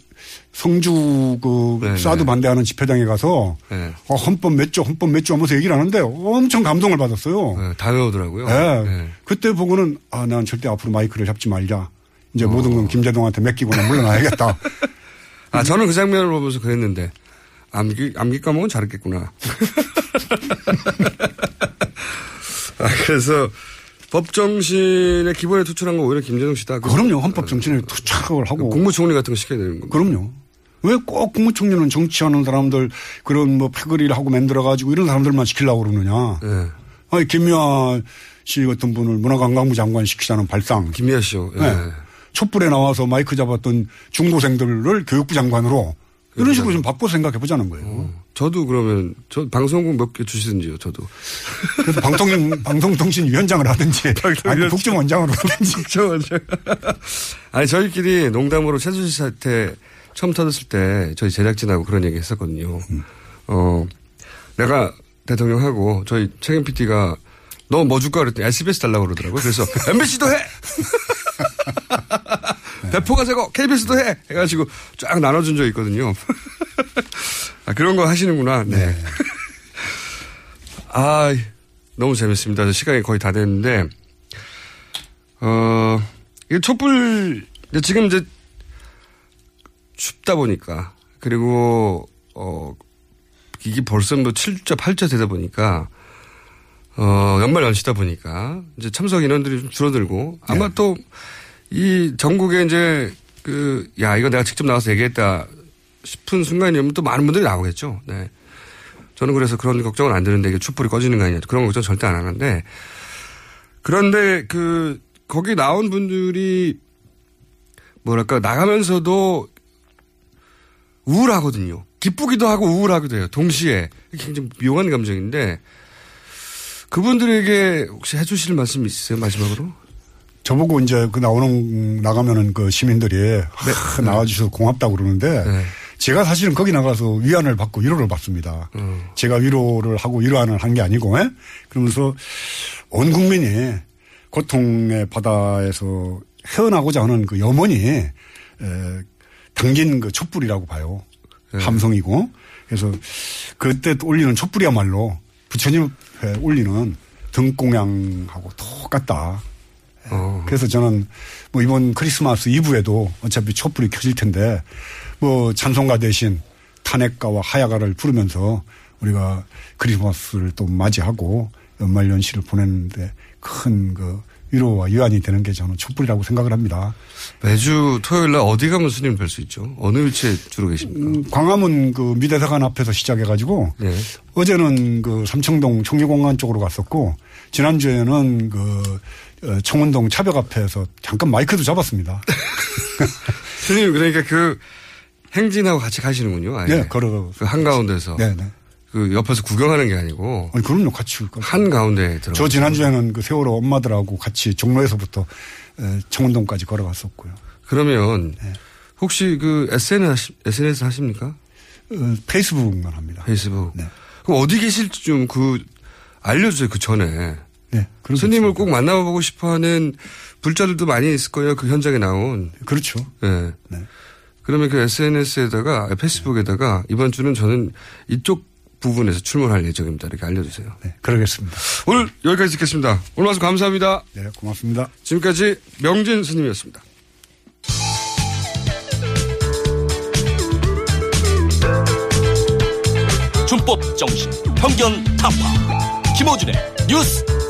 성주 그 네네. 사드 반대하는 집회장에 가서 네. 어, 헌법 몇 조, 헌법 몇 조 하면서 얘기를 하는데 엄청 감동을 받았어요. 네, 다 외우더라고요. 예. 네. 그때 보고는 아, 난 절대 앞으로 마이크를 잡지 말자. 이제 모든 건 김재동한테 맡기거나 물러나야겠다. 아, 저는 그 장면을 보면서 그랬는데, 암기, 암기 과목은 잘했겠구나. 아, 그래서 법정신의 기본에 투철한 건 오히려 김재동 씨다. 그럼요. 헌법 정신에 투철을 하고. 국무총리 같은 거 시켜야 되는 겁니다. 그럼요. 왜 꼭 국무총리는 정치하는 사람들 그런 뭐 패거리를 하고 만들어가지고 이런 사람들만 시키려고 그러느냐. 네. 아니, 김미아 씨 같은 분을 문화관광부 장관 시키자는 발상. 김미아 씨요. 예. 네. 촛불에 나와서 마이크 잡았던 중고생들을 교육부 장관으로 이런 식으로 좀 바꿔 생각해 보자는 거예요. 저도 그러면, 저 방송국 몇 개 주시든지요, 저도. 그래서 방통, 방송통신위원장을 하든지 아니 국정원장으로 하든지. 국정원장. 아니, 저희끼리 농담으로 최순실 사태 처음 터졌을 때 저희 제작진하고 그런 얘기 했었거든요. 어, 내가 대통령하고 저희 책임 PD가 너 뭐 줄까 그랬더니 SBS 달라고 그러더라고요. 그래서 MBC도 해! 배포가 제거 KBS도 해! 해가지고 쫙 나눠준 적이 있거든요. 아, 그런 거 하시는구나. 네. 아, 너무 재밌습니다. 저 시간이 거의 다 됐는데, 어, 이 촛불, 지금 이제 춥다 보니까, 그리고, 어, 이게 벌써 뭐 7자, 8자 되다 보니까, 어, 연말 연시다 보니까 이제 참석 인원들이 좀 줄어들고 아마 네. 또 이 전국에 이제 그, 야, 이거 내가 직접 나와서 얘기했다 싶은 순간이면 또 많은 분들이 나오겠죠. 네. 저는 그래서 그런 걱정은 안 드는데 이게 촛불이 꺼지는 거 아니냐. 그런 걱정 절대 안 하는데 그런데 그, 거기 나온 분들이 뭐랄까 나가면서도 우울하거든요. 기쁘기도 하고 우울하기도 해요. 동시에. 굉장히 묘한 감정인데 그분들에게 혹시 해주실 말씀 있으세요? 마지막으로? 저보고 이제 그 나오는 나가면은 그 시민들이 네. 하, 나와주셔서 고맙다고 그러는데 제가 사실은 거기 나가서 위안을 받고 위로를 받습니다. 음. 제가 위로를 하고 위로안을 한 게 아니고 예? 그러면서 온 국민이 고통의 바다에서 헤어나고자 하는 그 염원이 에, 당긴 그 촛불이라고 봐요. 함성이고 그래서 그때 또 올리는 촛불이야말로 부처님 올리는 등공양하고 똑같다. 그래서 저는 뭐 이번 크리스마스 이브에도 어차피 촛불이 켜질 텐데 뭐 찬송가 대신 탄핵가와 하야가를 부르면서 우리가 크리스마스를 또 맞이하고 연말 연시를 보내는데 큰 그 위로와 위안이 되는 게 저는 촛불이라고 생각을 합니다. 매주 토요일 날 어디 가면 스님 뵐 수 있죠? 어느 위치에 주로 계십니까? 음, 광화문 그 미대사관 앞에서 시작해가지고 네. 어제는 그 삼청동 청리공간 쪽으로 갔었고 지난주에는 그 어, 청운동 차벽 앞에서 잠깐 마이크도 잡았습니다. 스님 그러니까 그 행진하고 같이 가시는군요. 아예. 네, 걸어. 그 한가운데서. 네, 네. 그 옆에서 구경하는 게 아니고. 아니, 그럼요, 같이. 한 가운데 들어. 저 지난주에는 그 세월호 엄마들하고 같이 종로에서부터 에, 청운동까지 걸어갔었고요. 그러면 혹시 그 SNS, SNS 하십니까? 어, 페이스북만 합니다. 페이스북. 그럼 어디 계실지 좀 그 알려주세요. 그 전에. 네. 스님을 꼭 만나보고 싶어 하는 불자들도 많이 있을 거예요. 그 현장에 나온. 그렇죠. 네. 그러면 그 SNS에다가, 페이스북에다가 이번 주는 저는 이쪽 부분에서 출몰할 예정입니다. 이렇게 알려주세요. 네. 그러겠습니다. 오늘 여기까지 듣겠습니다. 오늘 말씀 감사합니다. 네. 고맙습니다. 지금까지 명진 스님이었습니다. 준법 정신, 편견 타파. 김호준의 뉴스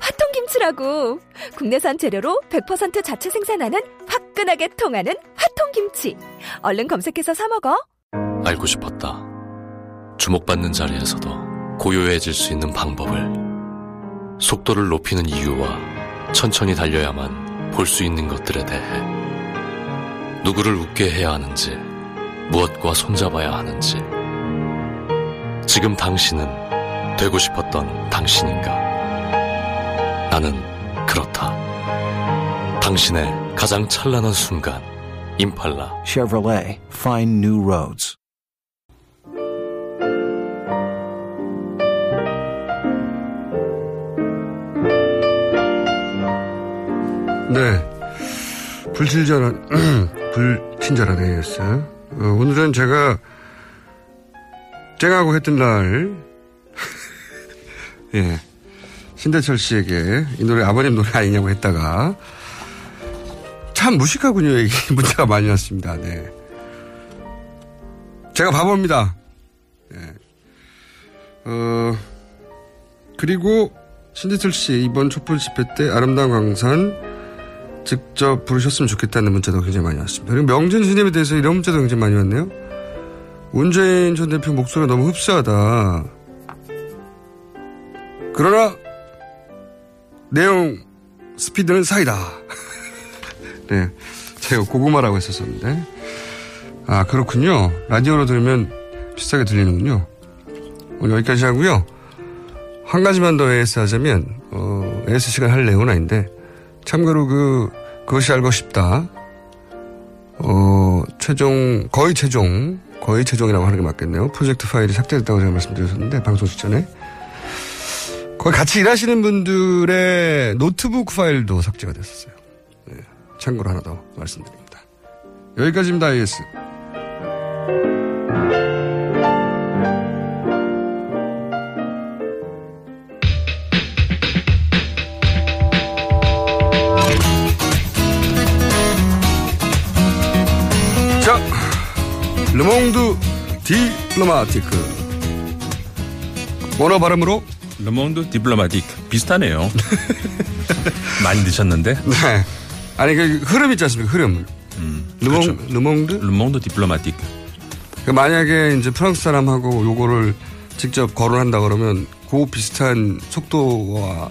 화통 김치라고. 국내산 재료로 100% 자체 생산하는 화끈하게 통하는 화통 김치. 얼른 검색해서 사 먹어. 알고 싶었다. 주목받는 자리에서도 고요해질 수 있는 방법을. 속도를 높이는 이유와 천천히 달려야만 볼 수 있는 것들에 대해. 누구를 웃게 해야 하는지, 무엇과 손잡아야 하는지. 지금 당신은 되고 싶었던 당신인가? 나는 그렇다. 당신의 가장 찬란한 순간, 임팔라. Chevrolet, find new roads. 네. 불친절한, 불친절한 AS. 어, 오늘은 제가 쨍하고 했던 날, 예. 신대철 씨에게 이 노래 아버님 노래 아니냐고 했다가 참 무식하군요. 얘기 문자가 많이 왔습니다. 네. 제가 바보입니다. 예. 어, 그리고 신대철 씨 이번 촛불 집회 때 아름다운 광산 직접 부르셨으면 좋겠다는 문자도 굉장히 많이 왔습니다. 그리고 명진 스님에 대해서 이런 문자도 굉장히 많이 왔네요. 문재인 전 대표 목소리가 너무 흡사하다. 그러나 내용 스피드는 사이다. 네, 제가 고구마라고 했었었는데 아 그렇군요. 라디오로 들으면 비슷하게 들리는군요. 오늘 여기까지 하고요. 한 가지만 더 AS 하자면 어, AS 시간 할 내용은 아닌데 참고로 그 그것이 알고 싶다. 어 최종 거의 최종 거의 최종이라고 하는 게 맞겠네요. 프로젝트 파일이 삭제됐다고 제가 말씀드렸었는데 방송 직전에 거기 같이 일하시는 분들의 노트북 파일도 삭제가 됐었어요. 네, 참고로 하나 더 말씀드립니다. 여기까지입니다, IS. 자, Le Monde diplomatique. 원어 발음으로 Le Monde diplomatique 비슷하네요. 많이 드셨는데. 네. 아니 그 흐름 있지 않습니까? 흐름. 르몽 그렇죠. Le Monde Le Monde diplomatique. 그 만약에 이제 프랑스 사람하고 요거를 직접 거론한다 그러면 그 비슷한 속도와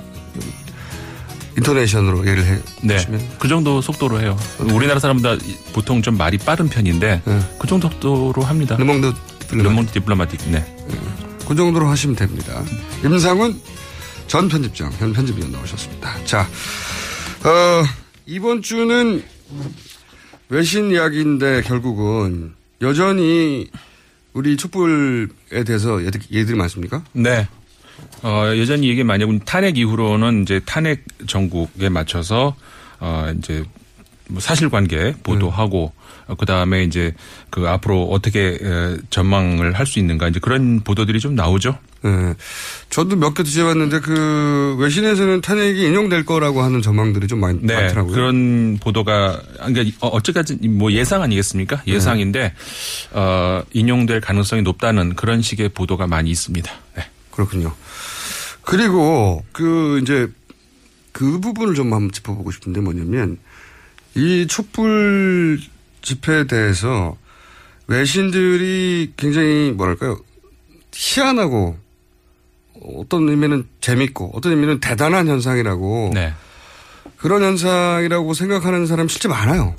인토네이션으로 예를 해 네. 주시면 그 정도 속도로 해요. 우리나라 사람보다 보통 좀 말이 빠른 편인데 그 정도 속도로 합니다. Le Monde Le Monde diplomatique. 네. 그 정도로 하시면 됩니다. 임상훈 전 편집장, 현 편집위원 나오셨습니다. 자, 어, 이번 주는 외신 이야기인데 결국은 여전히 우리 촛불에 대해서 얘기들, 얘기들이 많습니까? 네. 어, 여전히 이게 만약에 탄핵 이후로는 이제 탄핵 정국에 맞춰서 어, 이제 뭐 사실관계 보도하고 그 다음에 이제 그 앞으로 어떻게 에, 전망을 할 수 있는가 이제 그런 보도들이 좀 나오죠. 네. 저도 몇 개 뒤져봤는데 그 외신에서는 탄핵이 인용될 거라고 하는 전망들이 좀 많, 네, 많더라고요. 그런 보도가 그러니까 어, 어쨌까지 뭐 예상 아니겠습니까? 네. 예상인데 어, 인용될 가능성이 높다는 그런 식의 보도가 많이 있습니다. 네. 그렇군요. 그리고 그 이제 그 부분을 좀 한번 짚어보고 싶은데 뭐냐면 이 촛불 집회에 대해서 외신들이 굉장히 뭐랄까요 희한하고 어떤 의미는 재밌고 어떤 의미는 대단한 현상이라고 네. 그런 현상이라고 생각하는 사람 실제 많아요.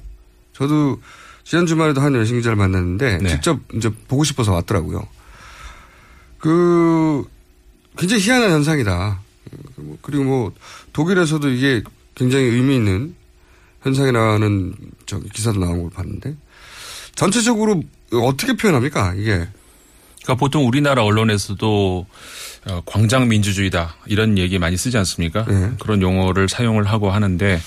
저도 지난 주말에도 한 외신 기자를 만났는데 네. 직접 이제 보고 싶어서 왔더라고요. 그 굉장히 희한한 현상이다. 그리고 뭐 독일에서도 이게 굉장히 의미 있는 현상이라는 저 기사도 나온 걸 봤는데 전체적으로 어떻게 표현합니까 이게? 그러니까 보통 우리나라 언론에서도 어, 광장 민주주의다 이런 얘기 많이 쓰지 않습니까? 네. 그런 용어를 사용을 하고 하는데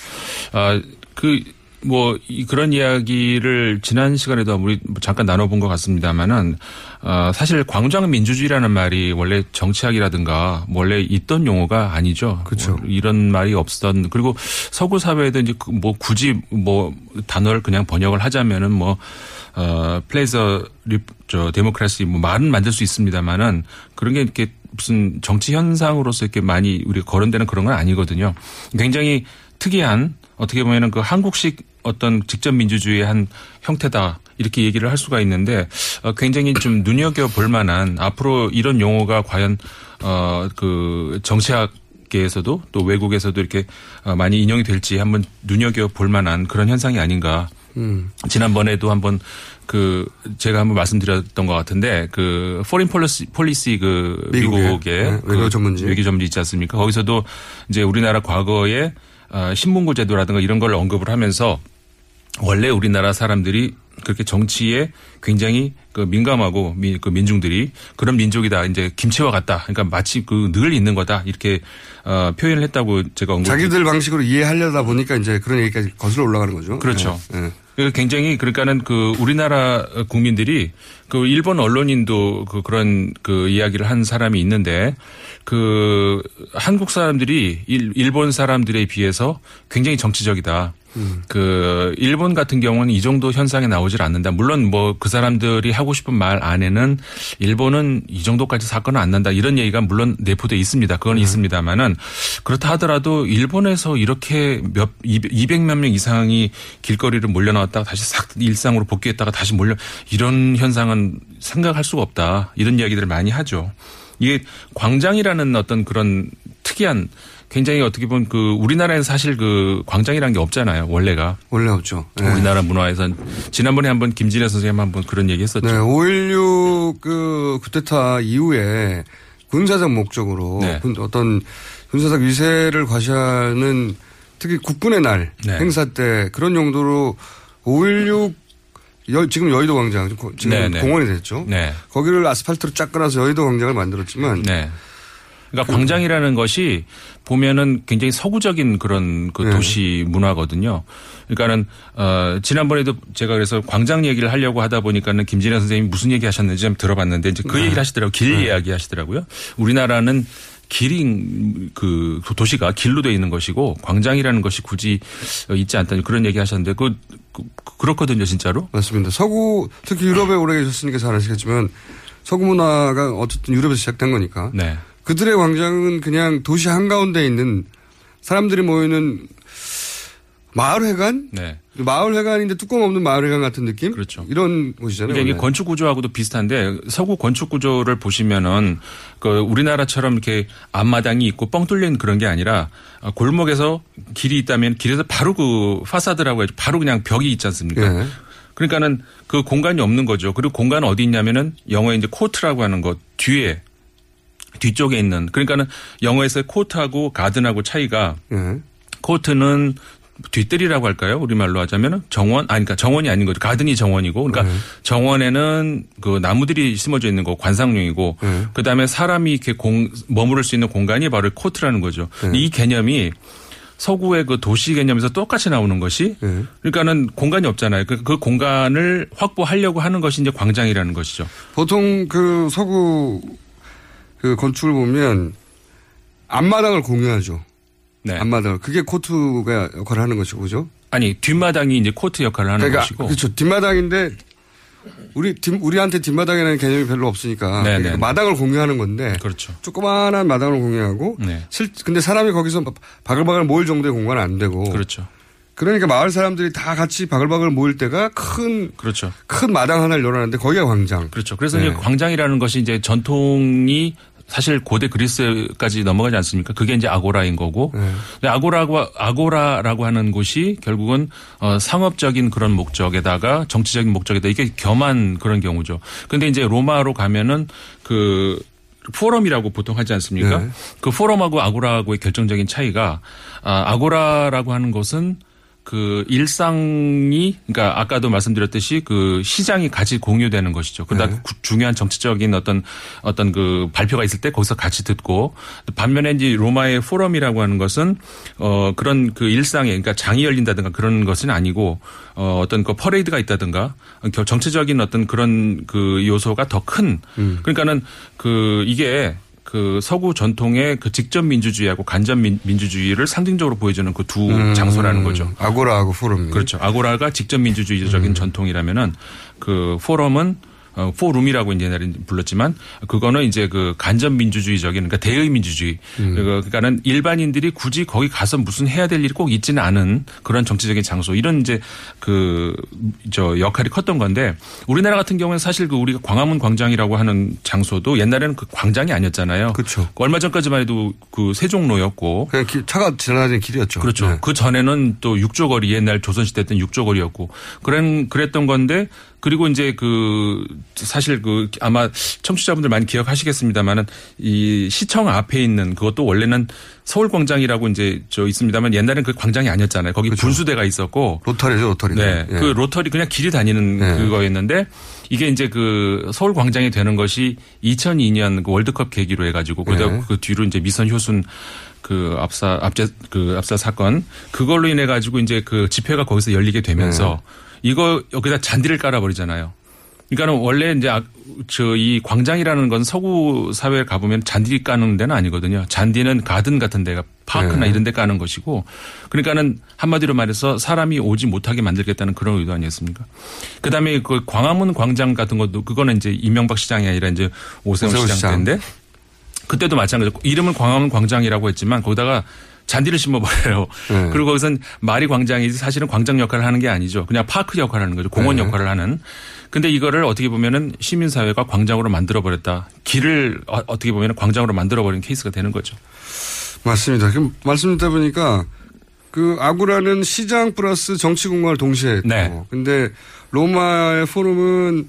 아, 그 뭐 그런 이야기를 지난 시간에도 우리 잠깐 나눠본 것 같습니다만은 어, 사실 광장 민주주의라는 말이 원래 정치학이라든가 원래 있던 용어가 아니죠. 그렇죠. 뭐 이런 말이 없었던 그리고 서구 사회에도 이제 그뭐 굳이 뭐 단어를 그냥 번역을 하자면은 뭐 어, 플레이저 저 데모크라시 뭐 말은 만들 수 있습니다만은 그런 게 이렇게 무슨 정치 현상으로서 이렇게 많이 우리가 거론되는 그런 건 아니거든요. 굉장히 특이한 어떻게 보면은 그 한국식 어떤 직접 민주주의의 한 형태다. 이렇게 얘기를 할 수가 있는데 어, 굉장히 좀 눈여겨 볼 만한 앞으로 이런 용어가 과연 어그 정치학 계에서도 또 외국에서도 이렇게 어, 많이 인용이 될지 한번 눈여겨 볼 만한 그런 현상이 아닌가. 음. 지난번에도 한번 그 제가 한번 말씀드렸던 것 같은데 그 Foreign Policy Policy 그 미국의, 미국의 네, 그 외교 전문지. 외교 전문지 있지 않습니까? 거기서도 이제 우리나라 과거에 어, 신문고 제도라든가 이런 걸 언급을 하면서 원래 우리나라 사람들이 그렇게 정치에 굉장히 그 민감하고 미, 그 민중들이 그런 민족이다. 이제 김치와 같다. 그러니까 마치 그 늘 있는 거다. 이렇게 어, 표현을 했다고 제가 언급. 자기들 방식으로 이해하려다 보니까 이제 그런 얘기까지 거슬러 올라가는 거죠. 그렇죠. 네, 네. 그 굉장히 그러니까는 그 우리나라 국민들이 그 일본 언론인도 그 그런 그 이야기를 한 사람이 있는데 그 한국 사람들이 일, 일본 사람들에 비해서 굉장히 정치적이다. 그 일본 같은 경우는 이 정도 현상에 나오질 않는다. 물론 뭐 그 사람들이 하고 싶은 말 안에는 일본은 이 정도까지 사건은 안 난다. 이런 얘기가 물론 내포돼 있습니다. 그건 있습니다만은 그렇다 하더라도 일본에서 이렇게 몇 200몇 명 이상이 길거리를 몰려 나왔다가 다시 싹 일상으로 복귀했다가 다시 몰려 이런 현상은 생각할 수가 없다. 이런 이야기들을 많이 하죠. 이게 광장이라는 어떤 그런 특이한 굉장히 어떻게 보면 그 우리나라에는 사실 그 광장이라는 게 없잖아요. 원래가. 원래 없죠. 네. 우리나라 문화에선 지난번에 한번 김진애 선생님 한번 그런 얘기 했었죠. 네, 5.16 그 쿠데타 이후에 군사적 목적으로 네. 군- 어떤 군사적 위세를 과시하는 특히 국군의 날 네. 행사 때 그런 용도로 5.16 여- 지금 여의도 광장 지금 네, 네. 공원이 됐죠. 네. 거기를 아스팔트로 쫙 깔아서 여의도 광장을 만들었지만 네. 그러니까 광장이라는 것이 보면은 굉장히 서구적인 그런 그 네. 도시 문화거든요. 그러니까는 어 지난번에도 제가 그래서 광장 얘기를 하려고 하다 보니까는 김진애 선생님이 무슨 얘기 하셨는지 좀 들어봤는데 이제 그 네. 얘기를 하시더라고요. 길 네. 이야기 하시더라고요. 우리나라는 길이 그 도시가 길로 돼 있는 것이고 광장이라는 것이 굳이 있지 않다 그런 얘기 하셨는데 그, 그 그 렇거든요 진짜로. 맞습니다. 서구 특히 유럽에 오래 계셨으니까 잘 아시겠지만 서구 문화가 어쨌든 유럽에서 시작된 거니까. 네. 그들의 광장은 그냥 도시 한가운데 있는 사람들이 모이는 마을회관? 네. 마을회관인데 뚜껑 없는 마을회관 같은 느낌? 그렇죠. 이런 곳이잖아요. 그러니까 이게 원래. 건축 구조하고도 비슷한데 서구 건축 구조를 보시면은 그 우리나라처럼 이렇게 앞마당이 있고 뻥 뚫린 그런 게 아니라 어, 골목에서 길이 있다면 길에서 바로 그 파사드라고 해서 바로 그냥 벽이 있지 않습니까? 예. 그러니까는 그 공간이 없는 거죠. 그리고 공간은 어디 있냐면은 영어에 이제 court라고 하는 것 뒤에 뒤쪽에 있는 그러니까는 영어에서의 court하고 garden하고 차이가 예. court는 뒷뜰이라고 할까요? 우리말로 하자면은 정원 아니 그러니까 정원이 아닌 거죠. garden이 정원이고 그러니까 네. 정원에는 그 나무들이 심어져 있는 거 관상용이고 네. 그 다음에 사람이 이렇게 공 머무를 수 있는 공간이 바로 court라는 거죠. 네. 이 개념이 서구의 그 도시 개념에서 똑같이 나오는 것이 네. 그러니까는 공간이 없잖아요. 그, 그 공간을 확보하려고 하는 것이 이제 광장이라는 것이죠. 보통 그 서구 그 건축을 보면 앞마당을 공유하죠. 네. 앞마당. 그게 코트가 역할을 하는 것이고, 그죠? 아니 뒷마당이 이제 코트 역할을 하는 그러니까 것이고 그렇죠. 뒷마당인데 우리 뒷, 우리한테 뒷마당이라는 개념이 별로 없으니까 네, 그러니까 네. 마당을 공유하는 건데 그렇죠. 조그마한 마당을 공유하고 네. 실 근데 사람이 거기서 바글바글 모일 정도의 공간은 안 되고 그렇죠. 그러니까 마을 사람들이 다 같이 바글바글 모일 때가 큰 그렇죠. 큰 마당 하나를 열어놨는데 거기가 광장. 그렇죠. 그래서 네. 이제 광장이라는 것이 이제 전통이 사실 고대 그리스까지 넘어가지 않습니까? 그게 이제 아고라인 거고. 네. 근데 아고라고 아고라라고 하는 곳이 결국은 어 상업적인 그런 목적에다가 정치적인 목적에다 이게 겸한 그런 경우죠. 근데 이제 로마로 가면은 그 포럼이라고 보통 하지 않습니까? 네. 그 포럼하고 아고라하고의 결정적인 차이가 아, 아고라라고 하는 것은 그 일상이 그러니까 아까도 말씀드렸듯이 그 시장이 같이 공유되는 것이죠. 그러다 네. 구- 중요한 정치적인 어떤 어떤 그 발표가 있을 때 거기서 같이 듣고 반면에 이제 로마의 포럼이라고 하는 것은 어 그런 그 일상에 그러니까 장이 열린다든가 그런 것은 아니고 어 어떤 그 퍼레이드가 있다든가 겨- 정치적인 어떤 그런 그 요소가 더큰 음. 그러니까는 그 이게 그 서구 전통의 그 직접 민주주의하고 간접 민, 민주주의를 상징적으로 보여주는 그두 음. 장소라는 거죠. 아고라하고 포럼. 그렇죠. 아고라가 직접 민주주의적인 음. 전통이라면은 그 포럼은 어, 포rum이라고 이제 옛날에 불렀지만 그거는 이제 그 간접 민주주의적인 그러니까 대의 민주주의. 음. 그러니까는 일반인들이 굳이 거기 가서 무슨 해야 될 일이 꼭 있지는 않은 그런 정치적인 장소 이런 이제 그 저 역할이 컸던 건데 우리나라 같은 경우는 사실 그 우리가 광화문 광장이라고 하는 장소도 옛날에는 그 광장이 아니었잖아요. 그렇죠. 얼마 전까지만 해도 그 세종로였고 그냥 길- 차가 지나다니는 길이었죠. 그렇죠. 네. 그 전에는 또 육조거리 옛날 조선시대 때는 육조거리였고 그런 그랬던 건데 그리고 이제 그 사실 그 아마 청취자분들 많이 기억하시겠습니다만은 이 시청 앞에 있는 그것도 원래는 서울 광장이라고 이제 저 있습니다만 옛날에는 그 광장이 아니었잖아요. 거기 분수대가 있었고 로터리죠, 로터리. 네. 예. 그 로터리 그냥 길이 다니는 네. 그거였는데 이게 이제 그 서울 광장이 되는 것이 2002년 그 월드컵 계기로 해 가지고 그러다 네. 그 뒤로 이제 미선 효순 그 압사 압제 그 압사 사건 그걸로 인해 가지고 이제 그 집회가 거기서 열리게 되면서 네. 이거 여기다 잔디를 깔아버리잖아요. 그러니까는 원래 이제 저 이 광장이라는 건 서구 사회에 가보면 잔디 까는 데는 아니거든요. 잔디는 가든 같은 데가 파크나 네. 이런 데 까는 것이고 그러니까는 한마디로 말해서 사람이 오지 못하게 만들겠다는 그런 의도 아니었습니까? 그다음에 그 광화문 광장 같은 것도 그거는 이제 이명박 시장이 아니라 이제 오세훈, 오세훈 시장 시장. 때인데 그때도 마찬가지고 이름은 광화문 광장이라고 했지만 거기다가 잔디를 심어버려요. 네. 그리고 거기선 말이 광장이지 사실은 광장 역할을 하는 게 아니죠. 그냥 파크 역할을 하는 거죠. 공원 네. 역할을 하는. 근데 이거를 어떻게 보면은 시민사회가 광장으로 만들어버렸다. 길을 어, 어떻게 보면 광장으로 만들어버린 케이스가 되는 거죠. 맞습니다. 그럼 말씀 듣다 보니까 그 아구라는 시장 플러스 정치 공간을 동시에 했고. 네. 근데 로마의 포럼은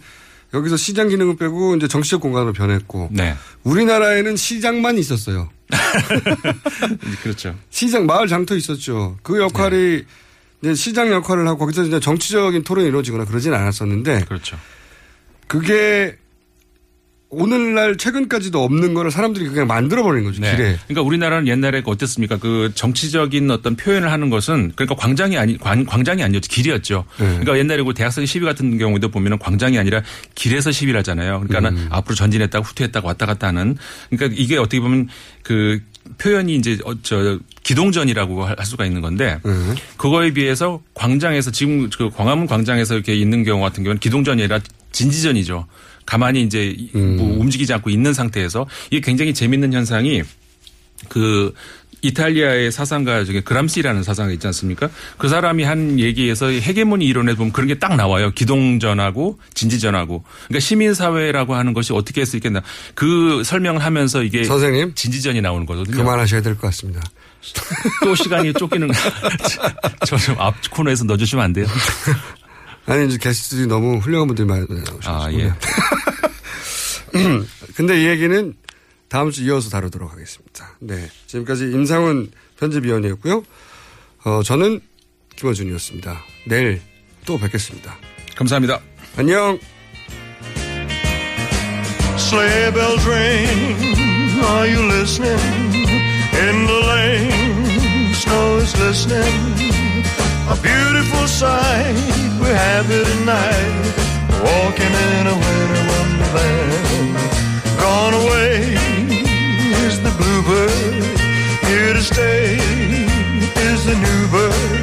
여기서 시장 기능을 빼고 이제 정치적 공간으로 변했고. 네. 우리나라에는 시장만 있었어요. 그렇죠. 시장 마을 장터 있었죠. 그 역할이 네. 이제 시장 역할을 하고 거기서 이제 정치적인 토론이 이루어지거나 그러진 않았었는데 그렇죠. 그게 오늘날 최근까지도 없는 거를 사람들이 그냥 만들어버리는 거죠. 네. 길에. 그러니까 우리나라는 옛날에 그 어땠습니까? 그 정치적인 어떤 표현을 하는 것은 그러니까 광장이 아니 광, 광장이 아니었죠. 길이었죠. 네. 그러니까 옛날에 그 대학생 시위 같은 경우도 보면은 광장이 아니라 길에서 시위를 하잖아요. 그러니까는 음. 앞으로 전진했다가 후퇴했다가 왔다 갔다 하는 그러니까 이게 어떻게 보면 그 표현이 이제 어, 저 기동전이라고 할 수가 있는 건데 네. 그거에 비해서 광장에서 지금 그 광화문 광장에서 이렇게 있는 경우 같은 경우는 기동전이 아니라 진지전이죠. 가만히 이제 음. 뭐 움직이지 않고 있는 상태에서 이게 굉장히 재밌는 현상이 그 이탈리아의 사상가 중에 그람시라는 사상가 있지 않습니까? 그 사람이 한 얘기에서 헤게모니 이론에 보면 그런 게 딱 나와요. 기동전하고 진지전하고. 그러니까 시민사회라고 하는 것이 어떻게 할 수 있겠나. 그 설명을 하면서 이게 선생님 진지전이 나오는 거거든요. 그만하셔야 될 것 같습니다. 또 시간이 쫓기는 저 좀 앞 코너에서 넣어주시면 안 돼요? 아니 이제 게스트들이 너무 훌륭한 분들 많이 나오셔서. 아, 예. 근데 이 얘기는 다음 주 이어서 다루도록 하겠습니다. 네. 지금까지 임상훈 편집위원이었고요. 어, 저는 김어준이었습니다. 내일 또 뵙겠습니다. 감사합니다. 안녕. Sleigh bells ring. Are you listening? In the lane, snow is glistening. a beautiful sight. we have it tonight, walking in a winter wonderland. Gone away is the bluebird, here to stay is the new bird.